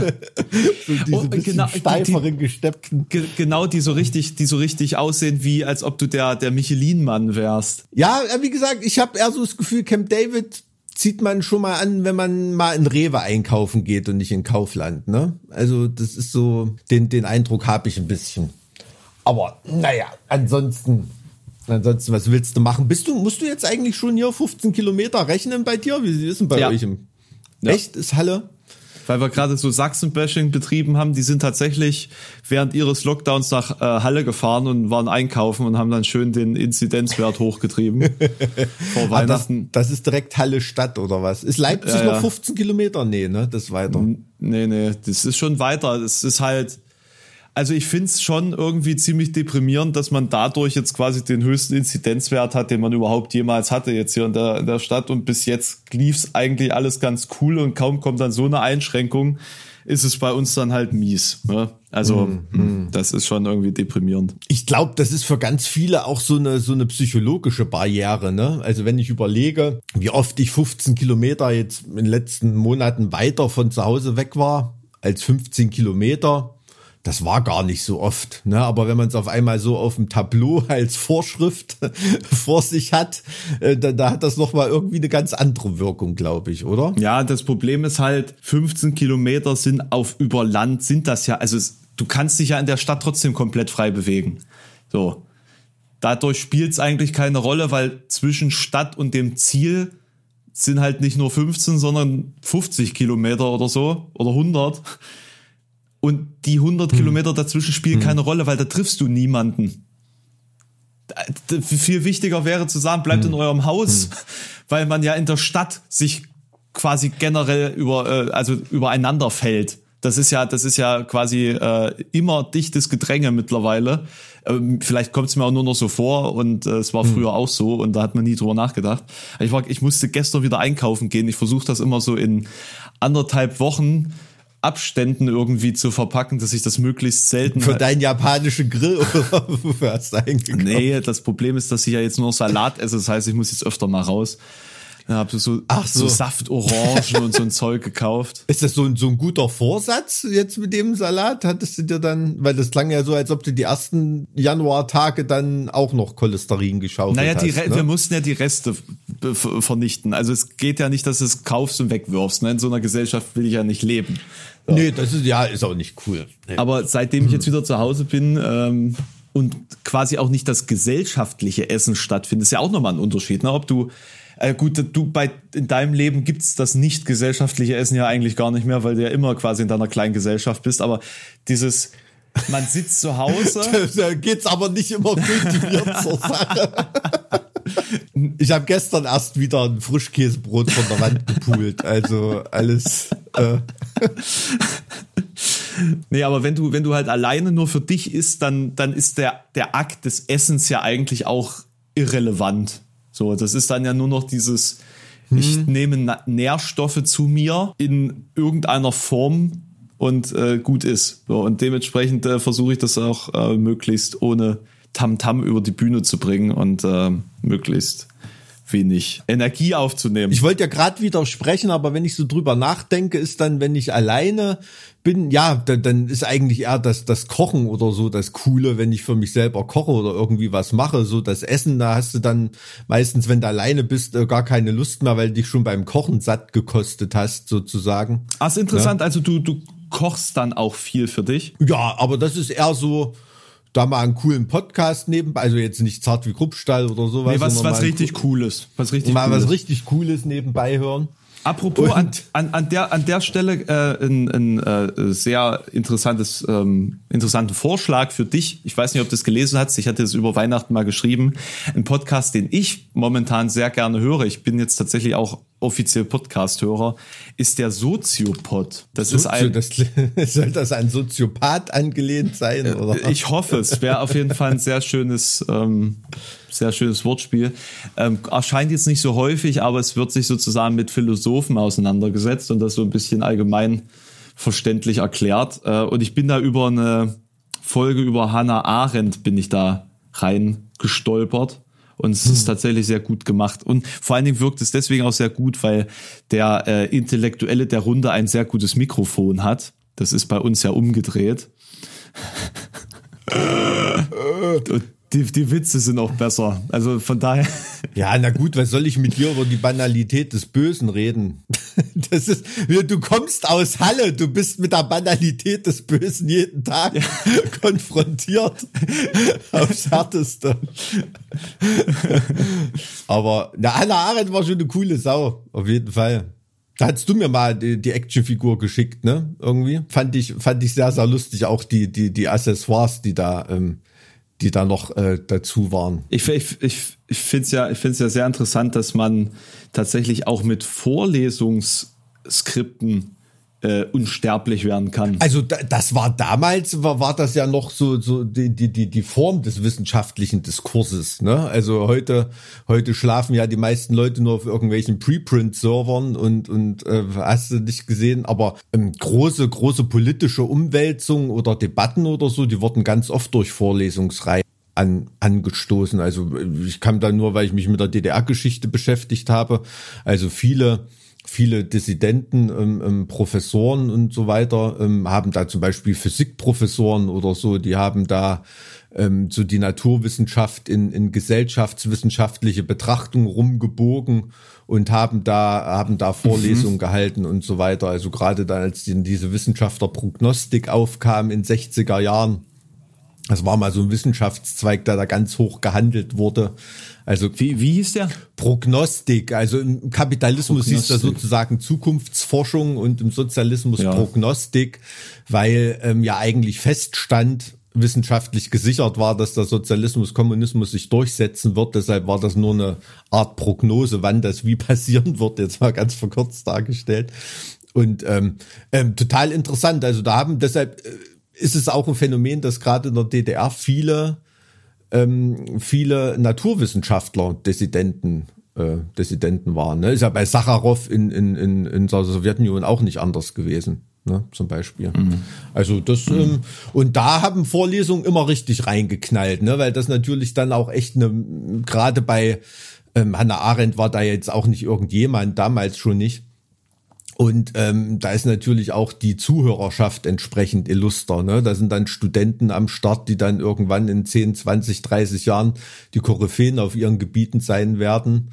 Speaker 1: so diese
Speaker 3: Oh,
Speaker 1: bisschen
Speaker 3: genau, die-
Speaker 1: steiferen, gesteppten.
Speaker 3: Ge genau, die so richtig, die so richtig aussehen, wie als ob du der, der Michelin-Mann wärst.
Speaker 1: Ja, äh, wie gesagt, ich habe eher so das Gefühl, Camp David zieht man schon mal an, wenn man mal in Rewe einkaufen geht und nicht in Kaufland. Ne? Also das ist so, den, den Eindruck habe ich ein bisschen. Aber naja, ansonsten, ansonsten, was willst du machen? Bist du, musst du jetzt eigentlich schon hier 15 Kilometer rechnen bei dir? Wie ist denn bei
Speaker 3: Ja.
Speaker 1: euch im
Speaker 3: Ja.
Speaker 1: Echt? Ist Halle?
Speaker 3: Weil wir gerade so Sachsen-Bashing betrieben haben, die sind tatsächlich während ihres Lockdowns nach äh, Halle gefahren und waren einkaufen und haben dann schön den Inzidenzwert hochgetrieben vor
Speaker 1: Ah, das,
Speaker 3: Weihnachten.
Speaker 1: das ist direkt Halle Stadt oder was? Ist Leipzig
Speaker 3: Ja,
Speaker 1: noch
Speaker 3: ja.
Speaker 1: 15 Kilometer? Nee, ne? Das ist weiter.
Speaker 3: Nee, nee, das ist schon weiter. Es ist halt, also ich find's schon irgendwie ziemlich deprimierend, dass man dadurch jetzt quasi den höchsten Inzidenzwert hat, den man überhaupt jemals hatte jetzt hier in der, in der Stadt. Und bis jetzt lief's eigentlich alles ganz cool und kaum kommt dann so eine Einschränkung, ist es bei uns dann halt mies. Ne? Also
Speaker 1: Mhm,
Speaker 3: das ist schon irgendwie deprimierend.
Speaker 1: Ich glaube, das ist für ganz viele auch so eine so eine psychologische Barriere. Ne? Also wenn ich überlege, wie oft ich 15 Kilometer jetzt in den letzten Monaten weiter von zu Hause weg war als 15 Kilometer, das war gar nicht so oft. Ne? Aber wenn man es auf einmal so auf dem Tableau als Vorschrift vor sich hat, äh, da, da hat das noch mal irgendwie eine ganz andere Wirkung, glaube ich, oder?
Speaker 3: Ja, das Problem ist halt, 15 Kilometer sind auf über Land, sind das ja, also es, du kannst dich ja in der Stadt trotzdem komplett frei bewegen. So. Dadurch spielt es eigentlich keine Rolle, weil zwischen Stadt und dem Ziel sind halt nicht nur 15, sondern 50 Kilometer oder so oder 100. Und die 100 Kilometer dazwischen spielen keine Rolle, weil da triffst du niemanden. Viel wichtiger wäre zu sagen, bleibt in eurem Haus, weil man ja in der Stadt sich quasi generell über, äh, also übereinander fällt. Das ist ja, das ist ja quasi äh, immer dichtes Gedränge mittlerweile. Ähm, vielleicht kommt es mir auch nur noch so vor und äh, es war früher auch so und da hat man nie drüber nachgedacht. Ich, war, ich musste gestern wieder einkaufen gehen. Ich versuche das immer so in anderthalb Wochen Abständen irgendwie zu verpacken, dass ich das möglichst selten
Speaker 1: Für deinen japanischen Grill oder du eingekauft?
Speaker 3: Nee, das Problem ist, dass ich ja jetzt nur Salat esse. Das heißt, ich muss jetzt öfter mal raus. Dann habe so,
Speaker 1: Ach
Speaker 3: so.
Speaker 1: so.
Speaker 3: Saftorangen und so ein Zeug gekauft.
Speaker 1: Ist das so ein, so ein guter Vorsatz jetzt mit dem Salat? Hattest du dir dann, weil das klang ja so, als ob du die ersten Januartage dann auch noch Cholesterin geschaufelt
Speaker 3: Naja,
Speaker 1: hast.
Speaker 3: Re-
Speaker 1: ne?
Speaker 3: wir mussten ja die Reste vernichten. Also es geht ja nicht, dass du es kaufst und wegwirfst. Ne? In so einer Gesellschaft will ich ja nicht leben.
Speaker 1: Nee, das ist ja ist auch nicht cool. Nee.
Speaker 3: Aber seitdem ich jetzt wieder zu Hause bin ähm, und quasi auch nicht das gesellschaftliche Essen stattfindet, ist ja auch nochmal ein Unterschied. Ne? Ob du, äh, gut, du bei in deinem Leben gibt's das nicht gesellschaftliche Essen ja eigentlich gar nicht mehr, weil du ja immer quasi in deiner kleinen Gesellschaft bist. Aber dieses, man sitzt zu Hause.
Speaker 1: da geht's aber nicht immer kultiviert zur Sache. Ich habe gestern erst wieder ein Frischkäsebrot von der Wand gepult. Also alles. Äh,
Speaker 3: Nee, aber wenn du, wenn du halt alleine nur für dich isst, dann, dann ist der, der Akt des Essens ja eigentlich auch irrelevant. So, das ist dann ja nur noch dieses, ich
Speaker 1: Hm.
Speaker 3: nehme Na- Nährstoffe zu mir in irgendeiner Form und äh, gut ist. So, und dementsprechend äh, versuche ich das auch äh, möglichst ohne Tamtam über die Bühne zu bringen und äh, möglichst wenig Energie aufzunehmen.
Speaker 1: Ich wollte ja gerade widersprechen, aber wenn ich so drüber nachdenke, ist dann, wenn ich alleine bin, ja, dann, dann ist eigentlich eher das, das Kochen oder so das Coole, wenn ich für mich selber koche oder irgendwie was mache. So das Essen, da hast du dann meistens, wenn du alleine bist, äh, gar keine Lust mehr, weil du dich schon beim Kochen satt gekostet hast, sozusagen.
Speaker 3: Ah, ist interessant. Also du, du kochst dann auch viel für dich.
Speaker 1: Ja, aber das ist eher so, da mal einen coolen Podcast nebenbei, also jetzt nicht zart wie Kruppstall oder sowas.
Speaker 3: Nee, was, was richtig cooles. Was richtig
Speaker 1: mal
Speaker 3: cooles.
Speaker 1: was richtig Cooles nebenbei hören.
Speaker 3: Apropos, an, an, an, der, an der Stelle äh, ein, ein äh, sehr interessantes, ähm, interessanten Vorschlag für dich. Ich weiß nicht, ob du es gelesen hast. Ich hatte es über Weihnachten mal geschrieben. Ein Podcast, den ich momentan sehr gerne höre. Ich bin jetzt tatsächlich auch offiziell Podcast-Hörer, ist der Soziopod. Das ist
Speaker 1: Sozio,
Speaker 3: ein,
Speaker 1: das, soll das an Soziopath angelehnt sein? Oder?
Speaker 3: ich hoffe, es wäre auf jeden Fall ein sehr schönes, ähm, sehr schönes Wortspiel. Ähm, erscheint jetzt nicht so häufig, aber es wird sich sozusagen mit Philosophen auseinandergesetzt und das so ein bisschen allgemein verständlich erklärt. Äh, und ich bin da über eine Folge über Hannah Arendt bin ich da rein gestolpert. Und es ist tatsächlich sehr gut gemacht. Und vor allen Dingen wirkt es deswegen auch sehr gut, weil der äh, Intellektuelle der Runde ein sehr gutes Mikrofon hat. Das ist bei uns ja umgedreht. Und die, die Witze sind auch besser. Also von daher.
Speaker 1: Ja, na gut, was soll ich mit dir über die Banalität des Bösen reden? Das ist, du kommst aus Halle, du bist mit der Banalität des Bösen jeden Tag konfrontiert. Aufs Härteste. Aber, na, Anna Arendt war schon eine coole Sau, auf jeden Fall. Da hast du mir mal die, die Actionfigur geschickt, ne? Irgendwie. Fand ich, fand ich sehr, sehr lustig. Auch die, die, die Accessoires, die da, ähm, die da noch äh, dazu waren.
Speaker 3: Ich, ich, ich, finde es ja, ja sehr interessant, dass man tatsächlich auch mit Vorlesungsskripten äh, unsterblich werden kann.
Speaker 1: Also da, das war damals, war, war das ja noch so, so die, die, die, Form des wissenschaftlichen Diskurses. Ne? Also heute, heute schlafen ja die meisten Leute nur auf irgendwelchen Preprint-Servern und, und äh, hast du nicht gesehen, aber ähm, große, große politische Umwälzungen oder Debatten oder so, die wurden ganz oft durch Vorlesungsreihen an, angestoßen. Also ich kam da nur, weil ich mich mit der DDR-Geschichte beschäftigt habe. Also viele viele Dissidenten, ähm, ähm, Professoren und so weiter ähm, haben da zum Beispiel Physikprofessoren oder so, die haben da ähm, so die Naturwissenschaft in, in gesellschaftswissenschaftliche Betrachtung rumgebogen und haben da haben da Vorlesungen gehalten und so weiter. Also gerade dann, als die, diese Wissenschaftlerprognostik aufkam in 60er Jahren, das war mal so ein Wissenschaftszweig, der da ganz hoch gehandelt wurde. Also
Speaker 3: Wie, wie hieß der?
Speaker 1: Prognostik. Also im Kapitalismus hieß das sozusagen Zukunftsforschung und im Sozialismus
Speaker 3: Ja.
Speaker 1: Prognostik, weil ähm, ja eigentlich feststand, wissenschaftlich gesichert war, dass der Sozialismus, Kommunismus sich durchsetzen wird. Deshalb war das nur eine Art Prognose, wann das wie passieren wird, jetzt mal ganz verkürzt dargestellt. Und ähm, ähm, total interessant. Also da haben deshalb äh, ist es auch ein Phänomen, dass gerade in der DDR viele ähm, viele Naturwissenschaftler Dissidenten äh, Dissidenten waren. Ne? Ist ja bei Sacharow in, in, in, in der Sowjetunion auch nicht anders gewesen. Ne, zum Beispiel. Also das ähm, und da haben Vorlesungen immer richtig reingeknallt, ne, weil das natürlich dann auch echt eine gerade bei ähm, Hannah Arendt war da jetzt auch nicht irgendjemand damals schon nicht. Und ähm, da ist natürlich auch die Zuhörerschaft entsprechend illuster. Ne? Da sind dann Studenten am Start, die dann irgendwann in 10, 20, 30 Jahren die Koryphäen auf ihren Gebieten sein werden.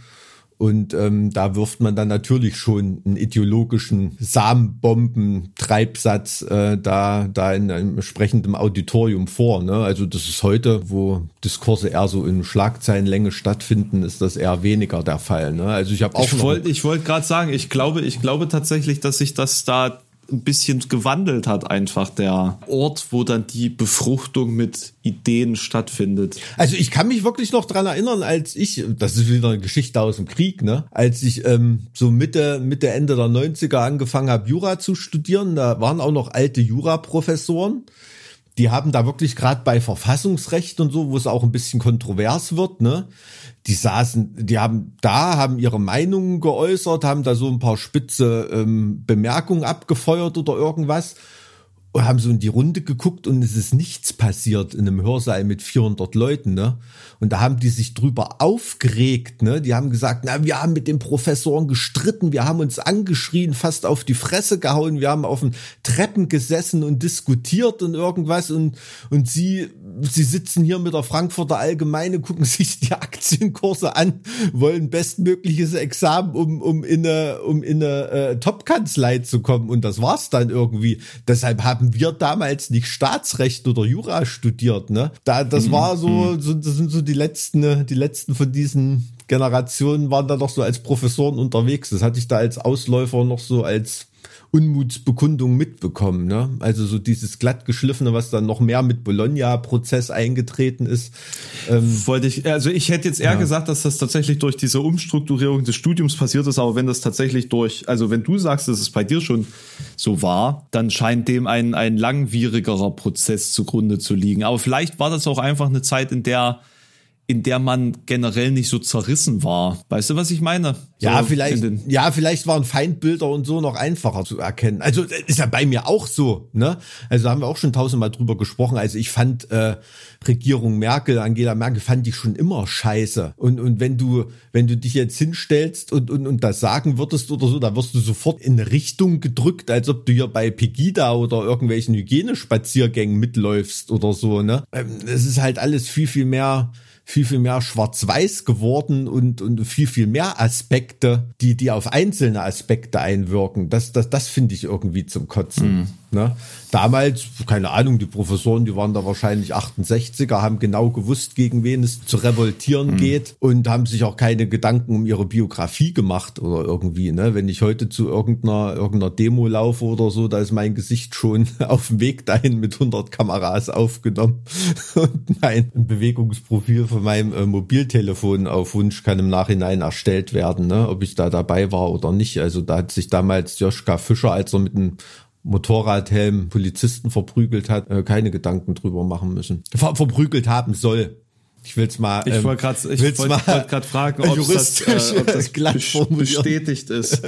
Speaker 1: Und ähm, da wirft man dann natürlich schon einen ideologischen Samenbomben-Treibsatz äh, da, da in einem entsprechenden Auditorium vor. Ne? Also das ist heute, wo Diskurse eher so in Schlagzeilenlänge stattfinden, ist das eher weniger der Fall. Ne? Also ich habe auch
Speaker 3: Ich wollte ich wollte gerade sagen, ich glaube, ich glaube tatsächlich, dass sich das da ein bisschen gewandelt hat, einfach der Ort, wo dann die Befruchtung mit Ideen stattfindet.
Speaker 1: Also ich kann mich wirklich noch dran erinnern, als ich, das ist wieder eine Geschichte aus dem Krieg, ne? Als ich ähm, so Mitte, Mitte, Ende der 90er angefangen habe, Jura zu studieren, da waren auch noch alte Jura-Professoren, die haben da wirklich gerade bei Verfassungsrecht und so, wo es auch ein bisschen kontrovers wird, ne? Die saßen, die haben da, haben ihre Meinungen geäußert, haben da so ein paar spitze ähm, Bemerkungen abgefeuert oder irgendwas und haben so in die Runde geguckt und es ist nichts passiert in einem Hörsaal mit 400 Leuten, ne? Und da haben die sich drüber aufgeregt, ne? Die haben gesagt, na, wir haben mit den Professoren gestritten, wir haben uns angeschrien, fast auf die Fresse gehauen, wir haben auf den Treppen gesessen und diskutiert und irgendwas und, und sie, sie sitzen hier mit der Frankfurter Allgemeine, gucken sich die Aktienkurse an, wollen bestmögliches Examen, um, um in eine, um in eine äh, Top-Kanzlei zu kommen und das war's dann irgendwie. Deshalb haben wir damals nicht Staatsrecht oder Jura studiert, ne? Da, das war so, so, das sind so die letzten, die letzten von diesen Generationen waren da doch so als Professoren unterwegs. Das hatte ich da als Ausläufer noch so als Unmutsbekundung mitbekommen. Ne? Also so dieses glattgeschliffene, was dann noch mehr mit Bologna-Prozess eingetreten ist.
Speaker 3: Ähm, Wollte ich, also ich hätte jetzt eher ja. gesagt, dass das tatsächlich durch diese Umstrukturierung des Studiums passiert ist, aber wenn das tatsächlich durch, also wenn du sagst, dass es bei dir schon so war, dann scheint dem ein, ein langwierigerer Prozess zugrunde zu liegen. Aber vielleicht war das auch einfach eine Zeit, in der in der man generell nicht so zerrissen war. Weißt du, was ich meine?
Speaker 1: So ja, vielleicht, ja, vielleicht waren Feindbilder und so noch einfacher zu erkennen. Also ist ja bei mir auch so, ne? Also da haben wir auch schon tausendmal drüber gesprochen. Also ich fand äh, Regierung Merkel, Angela Merkel, fand ich schon immer scheiße. Und und wenn du wenn du dich jetzt hinstellst und und und das sagen würdest oder so, da wirst du sofort in eine Richtung gedrückt, als ob du hier bei Pegida oder irgendwelchen Hygienespaziergängen mitläufst oder so, ne? Ähm, es ist halt alles viel viel mehr viel, viel mehr schwarz-weiß geworden und, und viel, viel mehr Aspekte, die, die auf einzelne Aspekte einwirken. Das, das, das finde ich irgendwie zum Kotzen. Mhm. Ne? Damals, keine Ahnung, die Professoren, die waren da wahrscheinlich 68er, haben genau gewusst, gegen wen es zu revoltieren mhm. geht und haben sich auch keine Gedanken um ihre Biografie gemacht oder irgendwie. Ne? Wenn ich heute zu irgendeiner, irgendeiner Demo laufe oder so, da ist mein Gesicht schon auf dem Weg dahin mit 100 Kameras aufgenommen und mein Bewegungsprofil von meinem äh, Mobiltelefon auf Wunsch kann im Nachhinein erstellt werden, ne? ob ich da dabei war oder nicht. Also da hat sich damals Joschka Fischer, als er mit einem Motorradhelm Polizisten verprügelt hat, äh, keine Gedanken drüber machen müssen. Ver verprügelt haben soll. Ich will's mal.
Speaker 3: Ich wollte gerade, ich wollte wollt gerade fragen, ob das, äh, ob das glatt bestätigt ist.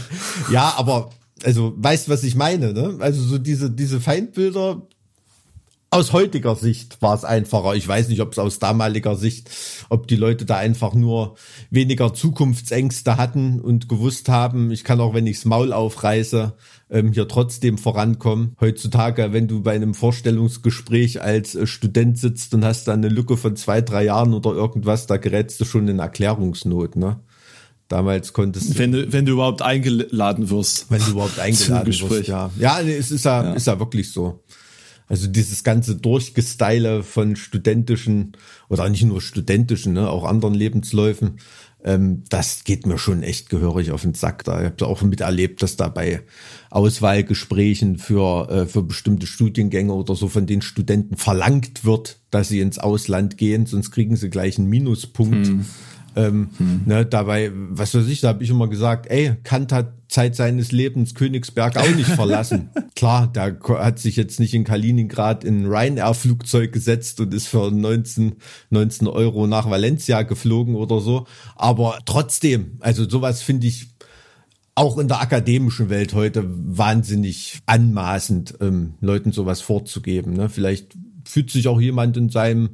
Speaker 1: ja, aber also weißt was ich meine, ne? Also so diese diese Feindbilder, aus heutiger Sicht war es einfacher. Ich weiß nicht, ob es aus damaliger Sicht, ob die Leute da einfach nur weniger Zukunftsängste hatten und gewusst haben, ich kann auch, wenn ichs Maul aufreiße, ähm, hier trotzdem vorankommen. Heutzutage, wenn du bei einem Vorstellungsgespräch als äh, Student sitzt und hast da eine Lücke von zwei, drei Jahren oder irgendwas, da gerätst du schon in Erklärungsnot, ne? Damals konntest
Speaker 3: du. Wenn du, wenn du überhaupt eingeladen wirst.
Speaker 1: Wenn du überhaupt eingeladen wirst, ja. Ja, es ist ja, ja, ist ja wirklich so. Also dieses ganze Durchgestyle von studentischen oder nicht nur studentischen, ne, auch anderen Lebensläufen, ähm, das geht mir schon echt gehörig auf den Sack. Da ich habe auch miterlebt, dass da bei Auswahlgesprächen für äh, für bestimmte Studiengänge oder so von den Studenten verlangt wird, dass sie ins Ausland gehen, sonst kriegen sie gleich einen Minuspunkt. Hm. Ähm, hm. ne, dabei, was weiß ich, da habe ich immer gesagt, ey, Kant hat Zeit seines Lebens Königsberg auch nicht verlassen. Klar, der hat sich jetzt nicht in Kaliningrad in ein Ryanair-Flugzeug gesetzt und ist für 19, 19 Euro nach Valencia geflogen oder so. Aber trotzdem, also sowas finde ich auch in der akademischen Welt heute wahnsinnig anmaßend, ähm, Leuten sowas vorzugeben. Ne? Vielleicht fühlt sich auch jemand in seinem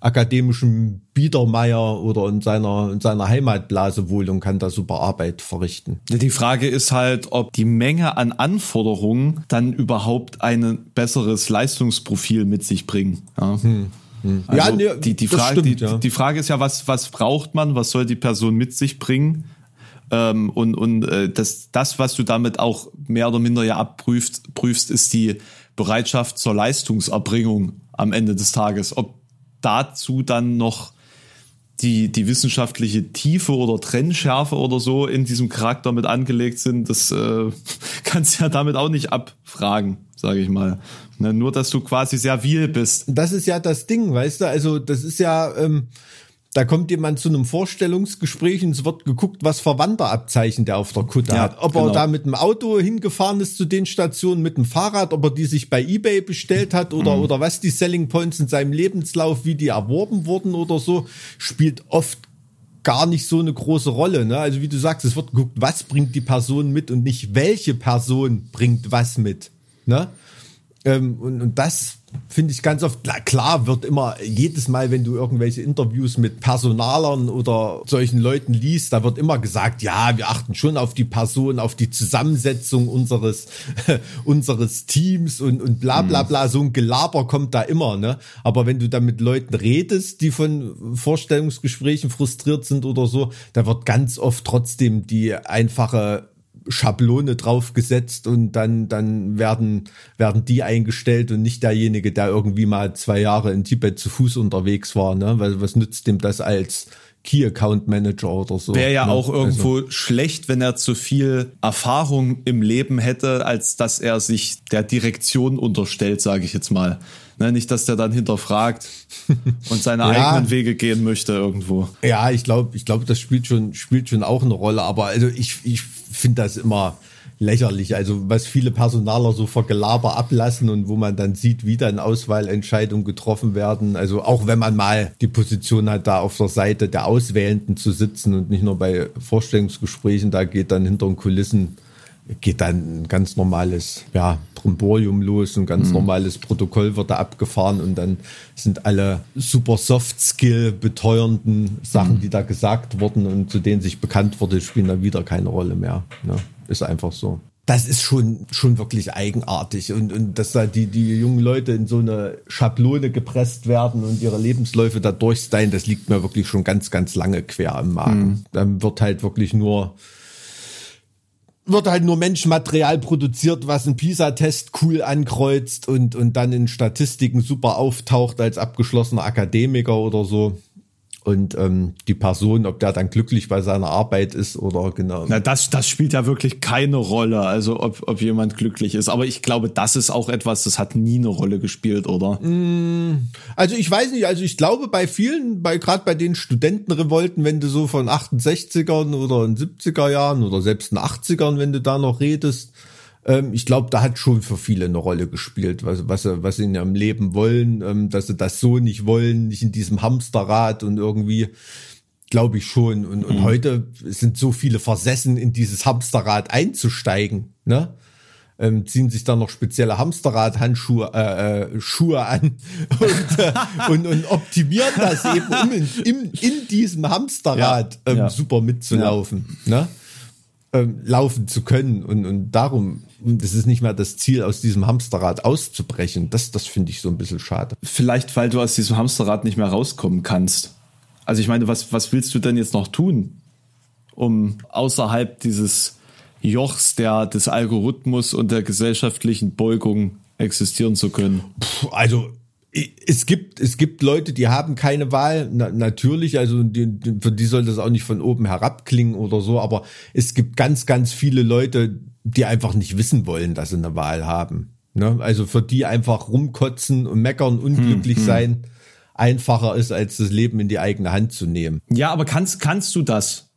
Speaker 1: akademischen Biedermeier oder in seiner, in seiner Heimatblase wohl und kann da super Arbeit verrichten.
Speaker 3: Die Frage ist halt, ob die Menge an Anforderungen dann überhaupt ein besseres Leistungsprofil mit sich bringen. Ja. Hm. hm. Also ja, nee, die, die, Frage, stimmt, die, ja. die Frage ist ja, was, was braucht man, was soll die Person mit sich bringen? Ähm, und und äh, das, das, was du damit auch mehr oder minder ja abprüfst, prüfst, ist die Bereitschaft zur Leistungserbringung am Ende des Tages. Ob dazu dann noch die, die wissenschaftliche Tiefe oder Trennschärfe oder so in diesem Charakter mit angelegt sind, das äh, kannst du ja damit auch nicht abfragen, sage ich mal. Ne, nur, dass du quasi sehr viel bist.
Speaker 1: Das ist ja das Ding, weißt du? Also das ist ja, ähm, da kommt jemand zu einem Vorstellungsgespräch und es wird geguckt, was für Wanderabzeichen der auf der Kutte
Speaker 3: Ja,
Speaker 1: hat. Ob
Speaker 3: genau.
Speaker 1: er da mit dem Auto hingefahren ist zu den Stationen, mit dem Fahrrad, ob er die sich bei Ebay bestellt hat oder,
Speaker 3: Mhm.
Speaker 1: oder was die Selling Points in seinem Lebenslauf, wie die erworben wurden oder so, spielt oft gar nicht so eine große Rolle. Ne? Also wie du sagst, es wird geguckt, was bringt die Person mit und nicht welche Person bringt was mit. Ne? Ähm, und, und das finde ich ganz oft, klar, klar wird immer jedes Mal, wenn du irgendwelche Interviews mit Personalern oder solchen Leuten liest, da wird immer gesagt, ja, wir achten schon auf die Person, auf die Zusammensetzung unseres, unseres Teams und, und bla bla bla, so ein Gelaber kommt da immer, ne? Aber wenn du da mit Leuten redest, die von Vorstellungsgesprächen frustriert sind oder so, da wird ganz oft trotzdem die einfache Schablone draufgesetzt und dann, dann werden, werden die eingestellt und nicht derjenige, der irgendwie mal zwei Jahre in Tibet zu Fuß unterwegs war, ne? Weil was nützt dem das als Key Account Manager oder so?
Speaker 3: Wäre ja
Speaker 1: ne?
Speaker 3: auch irgendwo schlecht, wenn er zu viel Erfahrung im Leben hätte, als dass er sich der Direktion unterstellt, sage ich jetzt mal. Ne, nicht, dass der dann hinterfragt und seine
Speaker 1: Ja.
Speaker 3: eigenen Wege gehen möchte irgendwo.
Speaker 1: Ja, ich glaube, ich glaube, das spielt schon, spielt schon auch eine Rolle. Aber also ich, ich finde das immer lächerlich. Also was viele Personaler so vor Gelaber ablassen und wo man dann sieht, wie dann Auswahlentscheidungen getroffen werden. Also auch wenn man mal die Position hat, da auf der Seite der Auswählenden zu sitzen und nicht nur bei Vorstellungsgesprächen, da geht dann hinter den Kulissen geht dann ein ganz normales ja, Brimborium los, ein ganz normales Protokoll wird da abgefahren und dann sind alle super Soft-Skill beteuernden Sachen, die da gesagt wurden und zu denen sich bekannt wurde, spielen dann wieder keine Rolle mehr. Ne? Ist einfach so. Das ist schon, schon wirklich eigenartig und, und dass da die, die jungen Leute in so eine Schablone gepresst werden und ihre Lebensläufe da durchstylen, das liegt mir wirklich schon ganz, ganz lange quer im Magen. Dann wird halt wirklich nur, wird halt nur Menschenmaterial produziert, was einen PISA-Test cool ankreuzt und, und dann in Statistiken super auftaucht als abgeschlossener Akademiker oder so. Und ähm, die Person, ob der dann glücklich bei seiner Arbeit ist oder genau.
Speaker 3: Na, das, das spielt ja wirklich keine Rolle, also ob, ob jemand glücklich ist. Aber ich glaube, das ist auch etwas, das hat nie eine Rolle gespielt, oder?
Speaker 1: Also ich weiß nicht, also ich glaube bei vielen, bei gerade bei den Studentenrevolten, wenn du so von 68ern oder in 70er Jahren oder selbst in 80ern, wenn du da noch redest, ich glaube, da hat schon für viele eine Rolle gespielt, was, was, sie, was sie in ihrem Leben wollen, ähm, dass sie das so nicht wollen, nicht in diesem Hamsterrad und irgendwie, glaube ich schon. Und, und heute sind so viele versessen, in dieses Hamsterrad einzusteigen, ne? ähm, ziehen sich dann noch spezielle Hamsterrad-Handschuhe äh, äh, Schuhe an und, äh, und, und optimieren das eben, um in, im, in diesem Hamsterrad
Speaker 3: Ja,
Speaker 1: ähm,
Speaker 3: ja.
Speaker 1: super mitzulaufen, ne? ähm, laufen zu können und, und darum, das ist nicht mehr das Ziel, aus diesem Hamsterrad auszubrechen. Das, das finde ich so ein bisschen schade.
Speaker 3: Vielleicht, weil du aus diesem Hamsterrad nicht mehr rauskommen kannst. Also ich meine, was, was willst du denn jetzt noch tun, um außerhalb dieses Jochs der, des Algorithmus und der gesellschaftlichen Beugung existieren zu können?
Speaker 1: Puh, also es gibt es gibt Leute, die haben keine Wahl. Na, natürlich, also die, für die soll das auch nicht von oben herab klingen oder so. Aber es gibt ganz ganz viele Leute, die einfach nicht wissen wollen, dass sie eine Wahl haben. Ne? Also für die einfach rumkotzen und meckern, unglücklich sein einfacher ist, als das Leben in die eigene Hand zu nehmen.
Speaker 3: Ja, aber kannst, kannst du das?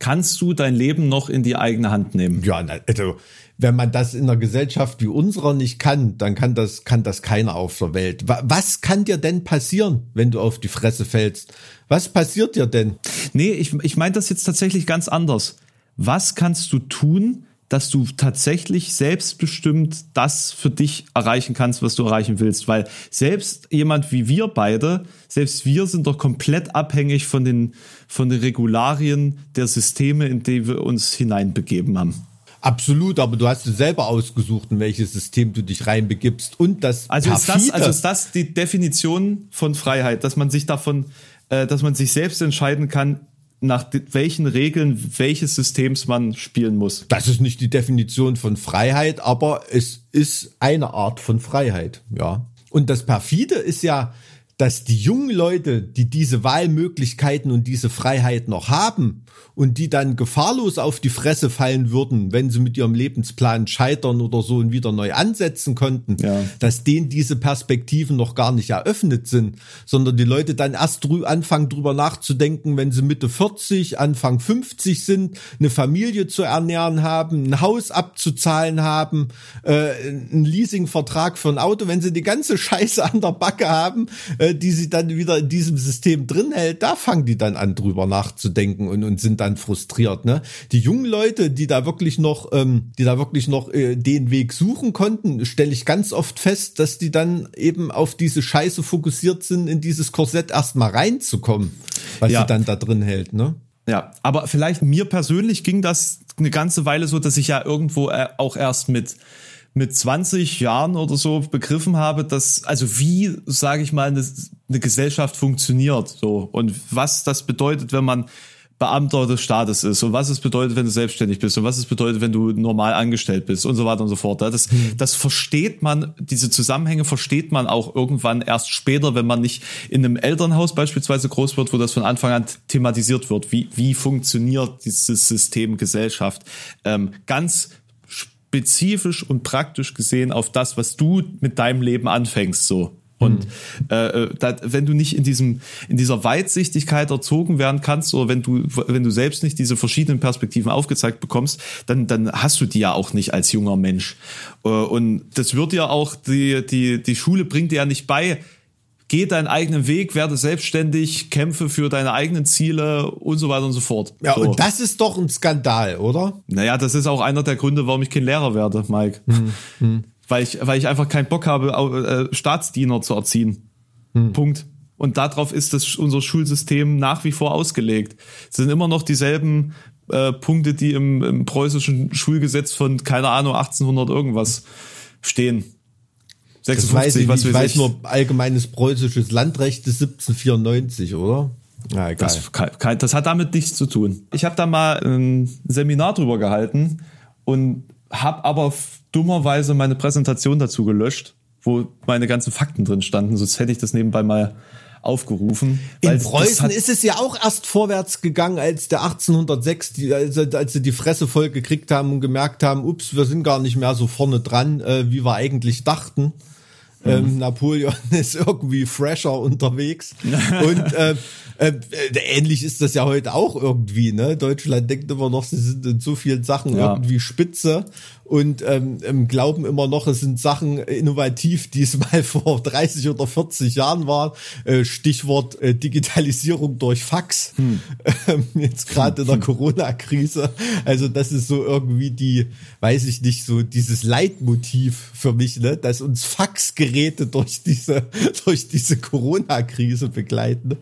Speaker 3: Kannst du dein Leben noch in die eigene Hand nehmen?
Speaker 1: Ja, also wenn man das in einer Gesellschaft wie unserer nicht kann, dann kann das kann das keiner auf der Welt. Wa- Was kann dir denn passieren, wenn du auf die Fresse fällst? Was passiert dir denn?
Speaker 3: Nee, ich, ich meine das jetzt tatsächlich ganz anders. Was kannst du tun, dass du tatsächlich selbstbestimmt das für dich erreichen kannst, was du erreichen willst? Weil selbst jemand wie wir beide, selbst wir sind doch komplett abhängig von den, von den Regularien der Systeme, in die wir uns hineinbegeben haben.
Speaker 1: Absolut, aber du hast es selber ausgesucht, in welches System du dich reinbegibst und das
Speaker 3: Also ist das, also ist das die Definition von Freiheit, dass man sich davon, äh, dass man sich selbst entscheiden kann, nach welchen Regeln welches Systems man spielen muss.
Speaker 1: das ist nicht die Definition von Freiheit, aber es ist eine Art von Freiheit, ja. Und das perfide ist ja, dass die jungen Leute, die diese Wahlmöglichkeiten und diese Freiheit noch haben und die dann gefahrlos auf die Fresse fallen würden, wenn sie mit ihrem Lebensplan scheitern oder so und wieder neu ansetzen konnten, ja. dass denen diese Perspektiven noch gar nicht eröffnet sind, sondern die Leute dann erst drü anfangen drüber nachzudenken, wenn sie Mitte 40, Anfang 50 sind, eine Familie zu ernähren haben, ein Haus abzuzahlen haben, äh, einen Leasingvertrag für ein Auto, wenn sie die ganze Scheiße an der Backe haben, äh, die sie dann wieder in diesem System drin hält, da fangen die dann an drüber nachzudenken und, und sind dann frustriert. Ne? Die jungen Leute, die da wirklich noch, ähm, die da wirklich noch äh, den Weg suchen konnten, stelle ich ganz oft fest, dass die dann eben auf diese Scheiße fokussiert sind, in dieses Korsett erstmal reinzukommen, was ja. sie dann da drin hält. Ne?
Speaker 3: Ja, aber vielleicht mir persönlich ging das eine ganze Weile so, dass ich ja irgendwo äh, auch erst mit mit 20 Jahren oder so begriffen habe, dass, also wie, sage ich mal, eine, eine Gesellschaft funktioniert, so, und was das bedeutet, wenn man Beamter des Staates ist und was es bedeutet, wenn du selbstständig bist und was es bedeutet, wenn du normal angestellt bist und so weiter und so fort. Das, mhm. das versteht man, diese Zusammenhänge versteht man auch irgendwann erst später, wenn man nicht in einem Elternhaus beispielsweise groß wird, wo das von Anfang an thematisiert wird. Wie, wie funktioniert dieses System Gesellschaft? Ähm, ganz spezifisch und praktisch gesehen auf das, was du mit deinem Leben anfängst, so. Und mhm. äh, äh da, wenn du nicht in diesem in dieser Weitsichtigkeit erzogen werden kannst oder wenn du wenn du selbst nicht diese verschiedenen Perspektiven aufgezeigt bekommst, dann dann hast du die ja auch nicht als junger Mensch. Äh, und das wird ja auch die die die Schule bringt dir ja nicht bei, geh deinen eigenen Weg, werde selbstständig, kämpfe für deine eigenen Ziele und so weiter und so fort.
Speaker 1: Ja,
Speaker 3: so.
Speaker 1: und das ist doch ein Skandal, oder?
Speaker 3: Naja, das ist auch einer der Gründe, warum ich kein Lehrer werde, Mike. Hm, hm. Weil, ich, weil ich einfach keinen Bock habe, äh, Staatsdiener zu erziehen. Hm. Punkt. Und darauf ist das, unser Schulsystem nach wie vor ausgelegt. Es sind immer noch dieselben äh, Punkte, die im, im preußischen Schulgesetz von, keine Ahnung, 1800 irgendwas stehen.
Speaker 1: 56, weiß ich, was ich weiß ich. nur allgemeines preußisches Landrecht des 1794, oder?
Speaker 3: Ja, egal. Das, das hat damit nichts zu tun. Ich habe da mal ein Seminar drüber gehalten und habe aber dummerweise meine Präsentation dazu gelöscht, wo meine ganzen Fakten drin standen. Sonst hätte ich das nebenbei mal aufgerufen.
Speaker 1: In Preußen ist es ja auch erst vorwärts gegangen, als der 1806, die, als, als sie die Fresse voll gekriegt haben und gemerkt haben, ups, wir sind gar nicht mehr so vorne dran, äh, wie wir eigentlich dachten. Ähm, mhm. Napoleon ist irgendwie fresher unterwegs. und äh, äh, ähnlich ist das ja heute auch irgendwie. Ne? Deutschland denkt immer noch, sie sind in so vielen Sachen ja. irgendwie spitze und ähm, ähm, glauben immer noch, es sind Sachen innovativ, die es mal vor 30 oder 40 Jahren waren. Äh, Stichwort äh, Digitalisierung durch Fax. Hm. Ähm, jetzt gerade in der Corona-Krise. Also das ist so irgendwie die, weiß ich nicht, so dieses Leitmotiv für mich, ne, dass uns Faxgeräte durch diese durch diese Corona-Krise begleiten.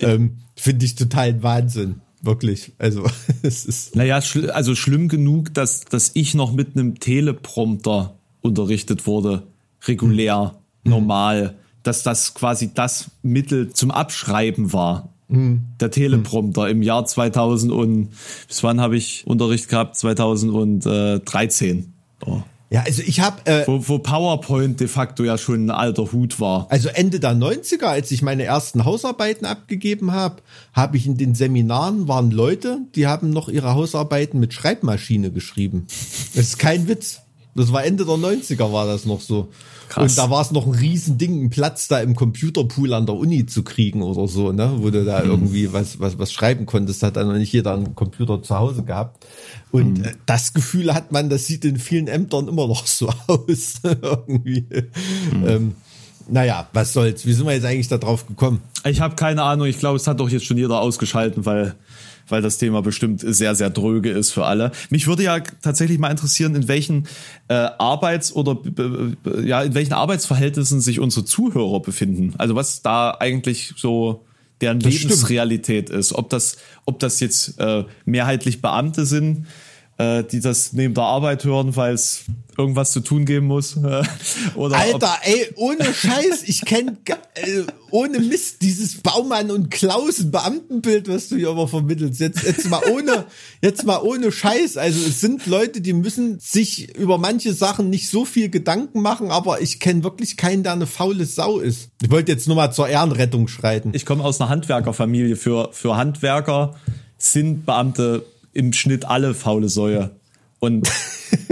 Speaker 1: Ähm, Finde ich total Wahnsinn. Wirklich. Also es ist.
Speaker 3: Naja, schl also schlimm genug, dass, dass ich noch mit einem Teleprompter unterrichtet wurde. Regulär, mhm. normal. Dass das quasi das Mittel zum Abschreiben war. Mhm. Der Teleprompter im Jahr 2000 und bis wann habe ich Unterricht gehabt? 2013. Oh.
Speaker 1: Ja, also ich habe
Speaker 3: äh, wo, wo PowerPoint de facto ja schon ein alter Hut war.
Speaker 1: Also Ende der 90er, als ich meine ersten Hausarbeiten abgegeben habe, habe ich in den Seminaren waren Leute, die haben noch ihre Hausarbeiten mit Schreibmaschine geschrieben. Das ist kein Witz. Das war Ende der 90er war das noch so. Krass. Und da war es noch ein Riesending, einen Platz da im Computerpool an der Uni zu kriegen oder so, ne? Wo du da hm. irgendwie was, was, was schreiben konntest. Hat dann noch nicht jeder einen Computer zu Hause gehabt. Und hm. das Gefühl hat man, das sieht in vielen Ämtern immer noch so aus. irgendwie. Hm. Ähm, naja, was soll's? Wie sind wir jetzt eigentlich da drauf gekommen?
Speaker 3: Ich habe keine Ahnung. Ich glaube, es hat doch jetzt schon jeder ausgeschalten, weil weil das Thema bestimmt sehr, sehr dröge ist für alle. Mich würde ja tatsächlich mal interessieren, in welchen äh, Arbeits- oder äh, ja, in welchen Arbeitsverhältnissen sich unsere Zuhörer befinden. Also was da eigentlich so deren das Lebensrealität stimmt. ist. Ob das, ob das jetzt äh, mehrheitlich Beamte sind äh, die das neben der Arbeit hören, weil es irgendwas zu tun geben muss.
Speaker 1: Oder Alter, ey, ohne Scheiß, ich kenne äh, ohne Mist dieses Baumann und Klausen Beamtenbild, was du hier aber vermittelst. Jetzt, jetzt mal ohne, jetzt mal ohne Scheiß. Also es sind Leute, die müssen sich über manche Sachen nicht so viel Gedanken machen, aber ich kenne wirklich keinen, der eine faule Sau ist. Ich wollte jetzt nur mal zur Ehrenrettung schreiten.
Speaker 3: Ich komme aus einer Handwerkerfamilie. Für, für Handwerker sind Beamte im Schnitt alle faule Säue. Und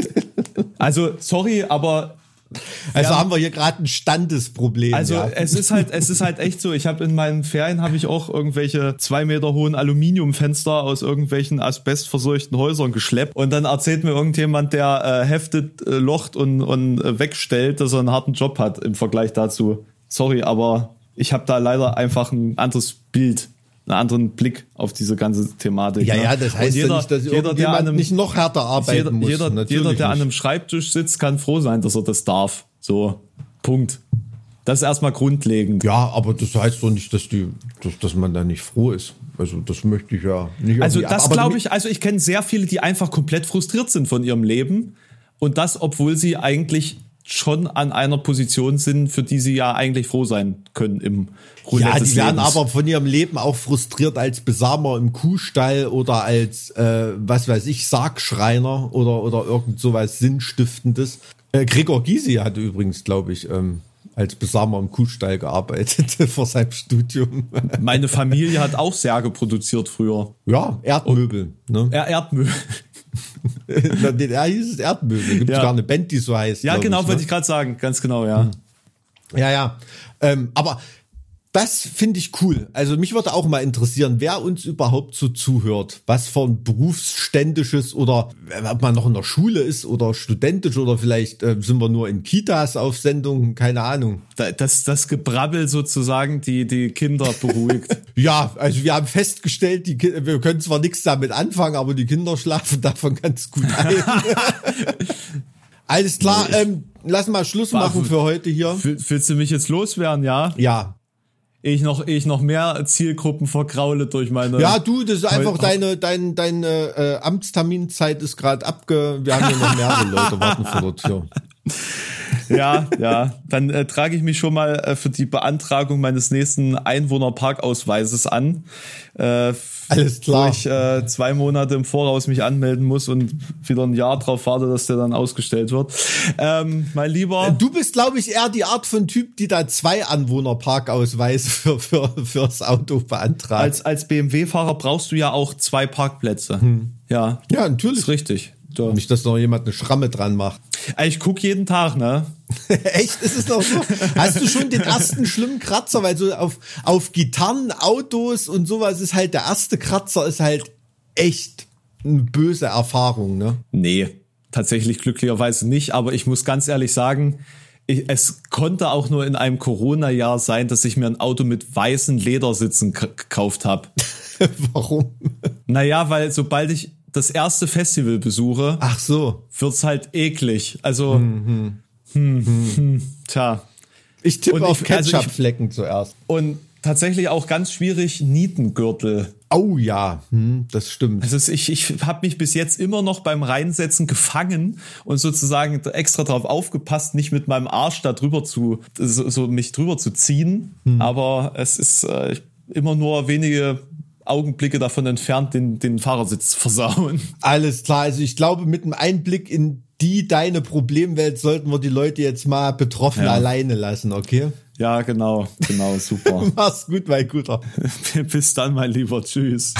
Speaker 3: also, sorry, aber
Speaker 1: also haben wir hier gerade ein Standesproblem.
Speaker 3: Also ja. es ist halt, es ist halt echt so. Ich habe in meinen Ferien habe ich auch irgendwelche zwei Meter hohen Aluminiumfenster aus irgendwelchen asbestverseuchten Häusern geschleppt und dann erzählt mir irgendjemand, der äh, heftet, äh, locht und und äh, wegstellt, dass er einen harten Job hat im Vergleich dazu. Sorry, aber ich habe da leider einfach ein anderes Bild einen anderen Blick auf diese ganze Thematik.
Speaker 1: Ja, ne? ja, das heißt jeder, ja nicht, dass jeder, der an einem, nicht noch härter arbeiten
Speaker 3: jeder,
Speaker 1: muss.
Speaker 3: Jeder, jeder der an einem Schreibtisch sitzt, kann froh sein, dass er das darf. So, Punkt. Das ist erstmal grundlegend.
Speaker 1: Ja, aber das heißt doch nicht, dass die, dass, dass man da nicht froh ist. Also das möchte ich ja nicht.
Speaker 3: Also das glaube ich, also ich kenne sehr viele, die einfach komplett frustriert sind von ihrem Leben. Und das, obwohl sie eigentlich schon an einer Position sind, für die sie ja eigentlich froh sein können im
Speaker 1: Roulette Ja, die werden aber von ihrem Leben auch frustriert als Besamer im Kuhstall oder als, äh, was weiß ich, Sargschreiner oder, oder irgend sowas Sinnstiftendes. Äh, Gregor Gysi hatte übrigens, glaube ich, ähm, als Besamer im Kuhstall gearbeitet vor seinem Studium.
Speaker 3: Meine Familie hat auch Särge produziert früher.
Speaker 1: Ja, Erdmöbel.
Speaker 3: Ne? Er Erdmöbel.
Speaker 1: In der DDR hieß es Erdmöbel. Da gibt es ja. gar eine Band, die so heißt.
Speaker 3: Ja, genau, ich, ne? wollte ich gerade sagen. Ganz genau, ja.
Speaker 1: Ja, ja. Ähm, aber das finde ich cool. Also mich würde auch mal interessieren, wer uns überhaupt so zuhört. Was von berufsständisches oder ob man noch in der Schule ist oder studentisch oder vielleicht äh, sind wir nur in Kitas auf Sendung, keine Ahnung.
Speaker 3: Das, das Gebrabbel sozusagen die, die Kinder beruhigt.
Speaker 1: ja, also wir haben festgestellt, die, wir können zwar nichts damit anfangen, aber die Kinder schlafen davon ganz gut ein. Alles klar, ähm, lass mal Schluss machen für heute hier.
Speaker 3: Willst du mich jetzt loswerden, ja?
Speaker 1: Ja
Speaker 3: ich noch, ich noch mehr Zielgruppen vergraule durch meine.
Speaker 1: Ja, du, das ist einfach deine, dein, deine äh, Amtsterminzeit ist gerade abge. Wir haben hier noch mehrere Leute warten vor der Tür.
Speaker 3: Ja, ja. Dann äh, trage ich mich schon mal äh, für die Beantragung meines nächsten Einwohnerparkausweises an. Äh,
Speaker 1: Alles klar.
Speaker 3: Wo ich äh, zwei Monate im Voraus mich anmelden muss und wieder ein Jahr drauf warte, dass der dann ausgestellt wird. Ähm, mein Lieber. Äh,
Speaker 1: du bist, glaube ich, eher die Art von Typ, die da zwei Anwohnerparkausweise für, für, fürs Auto beantragt.
Speaker 3: Als, als BMW-Fahrer brauchst du ja auch zwei Parkplätze. Hm. Ja.
Speaker 1: Ja, natürlich.
Speaker 3: ist richtig.
Speaker 1: So. Nicht, dass noch jemand eine Schramme dran macht.
Speaker 3: Ich guck jeden Tag, ne?
Speaker 1: Echt? Ist es noch so? Hast du schon den ersten schlimmen Kratzer? Weil so auf, auf Gitarren, Autos und sowas ist halt der erste Kratzer ist halt echt eine böse Erfahrung, ne?
Speaker 3: Nee, tatsächlich glücklicherweise nicht. Aber ich muss ganz ehrlich sagen, ich, es konnte auch nur in einem Corona-Jahr sein, dass ich mir ein Auto mit weißen Ledersitzen gekauft habe.
Speaker 1: Warum?
Speaker 3: Naja, weil sobald ich das erste Festival besuche,
Speaker 1: ach so,
Speaker 3: wird's halt eklig. Also, hm, hm, hm, hm tja.
Speaker 1: Ich tippe auf Ketchup-Flecken also zuerst.
Speaker 3: Und tatsächlich auch ganz schwierig Nietengürtel.
Speaker 1: Oh ja, hm, das stimmt.
Speaker 3: Also ich, ich habe mich bis jetzt immer noch beim Reinsetzen gefangen und sozusagen extra darauf aufgepasst, nicht mit meinem Arsch da drüber zu, so, so mich drüber zu ziehen. Hm. Aber es ist äh, immer nur wenige Augenblicke davon entfernt, den, den Fahrersitz versauen.
Speaker 1: Alles klar. Also ich glaube, mit einem Einblick in die deine Problemwelt sollten wir die Leute jetzt mal betroffen ja. alleine lassen, okay?
Speaker 3: Ja, genau, genau, super.
Speaker 1: Mach's gut, mein Guter.
Speaker 3: Bis dann, mein Lieber. Tschüss.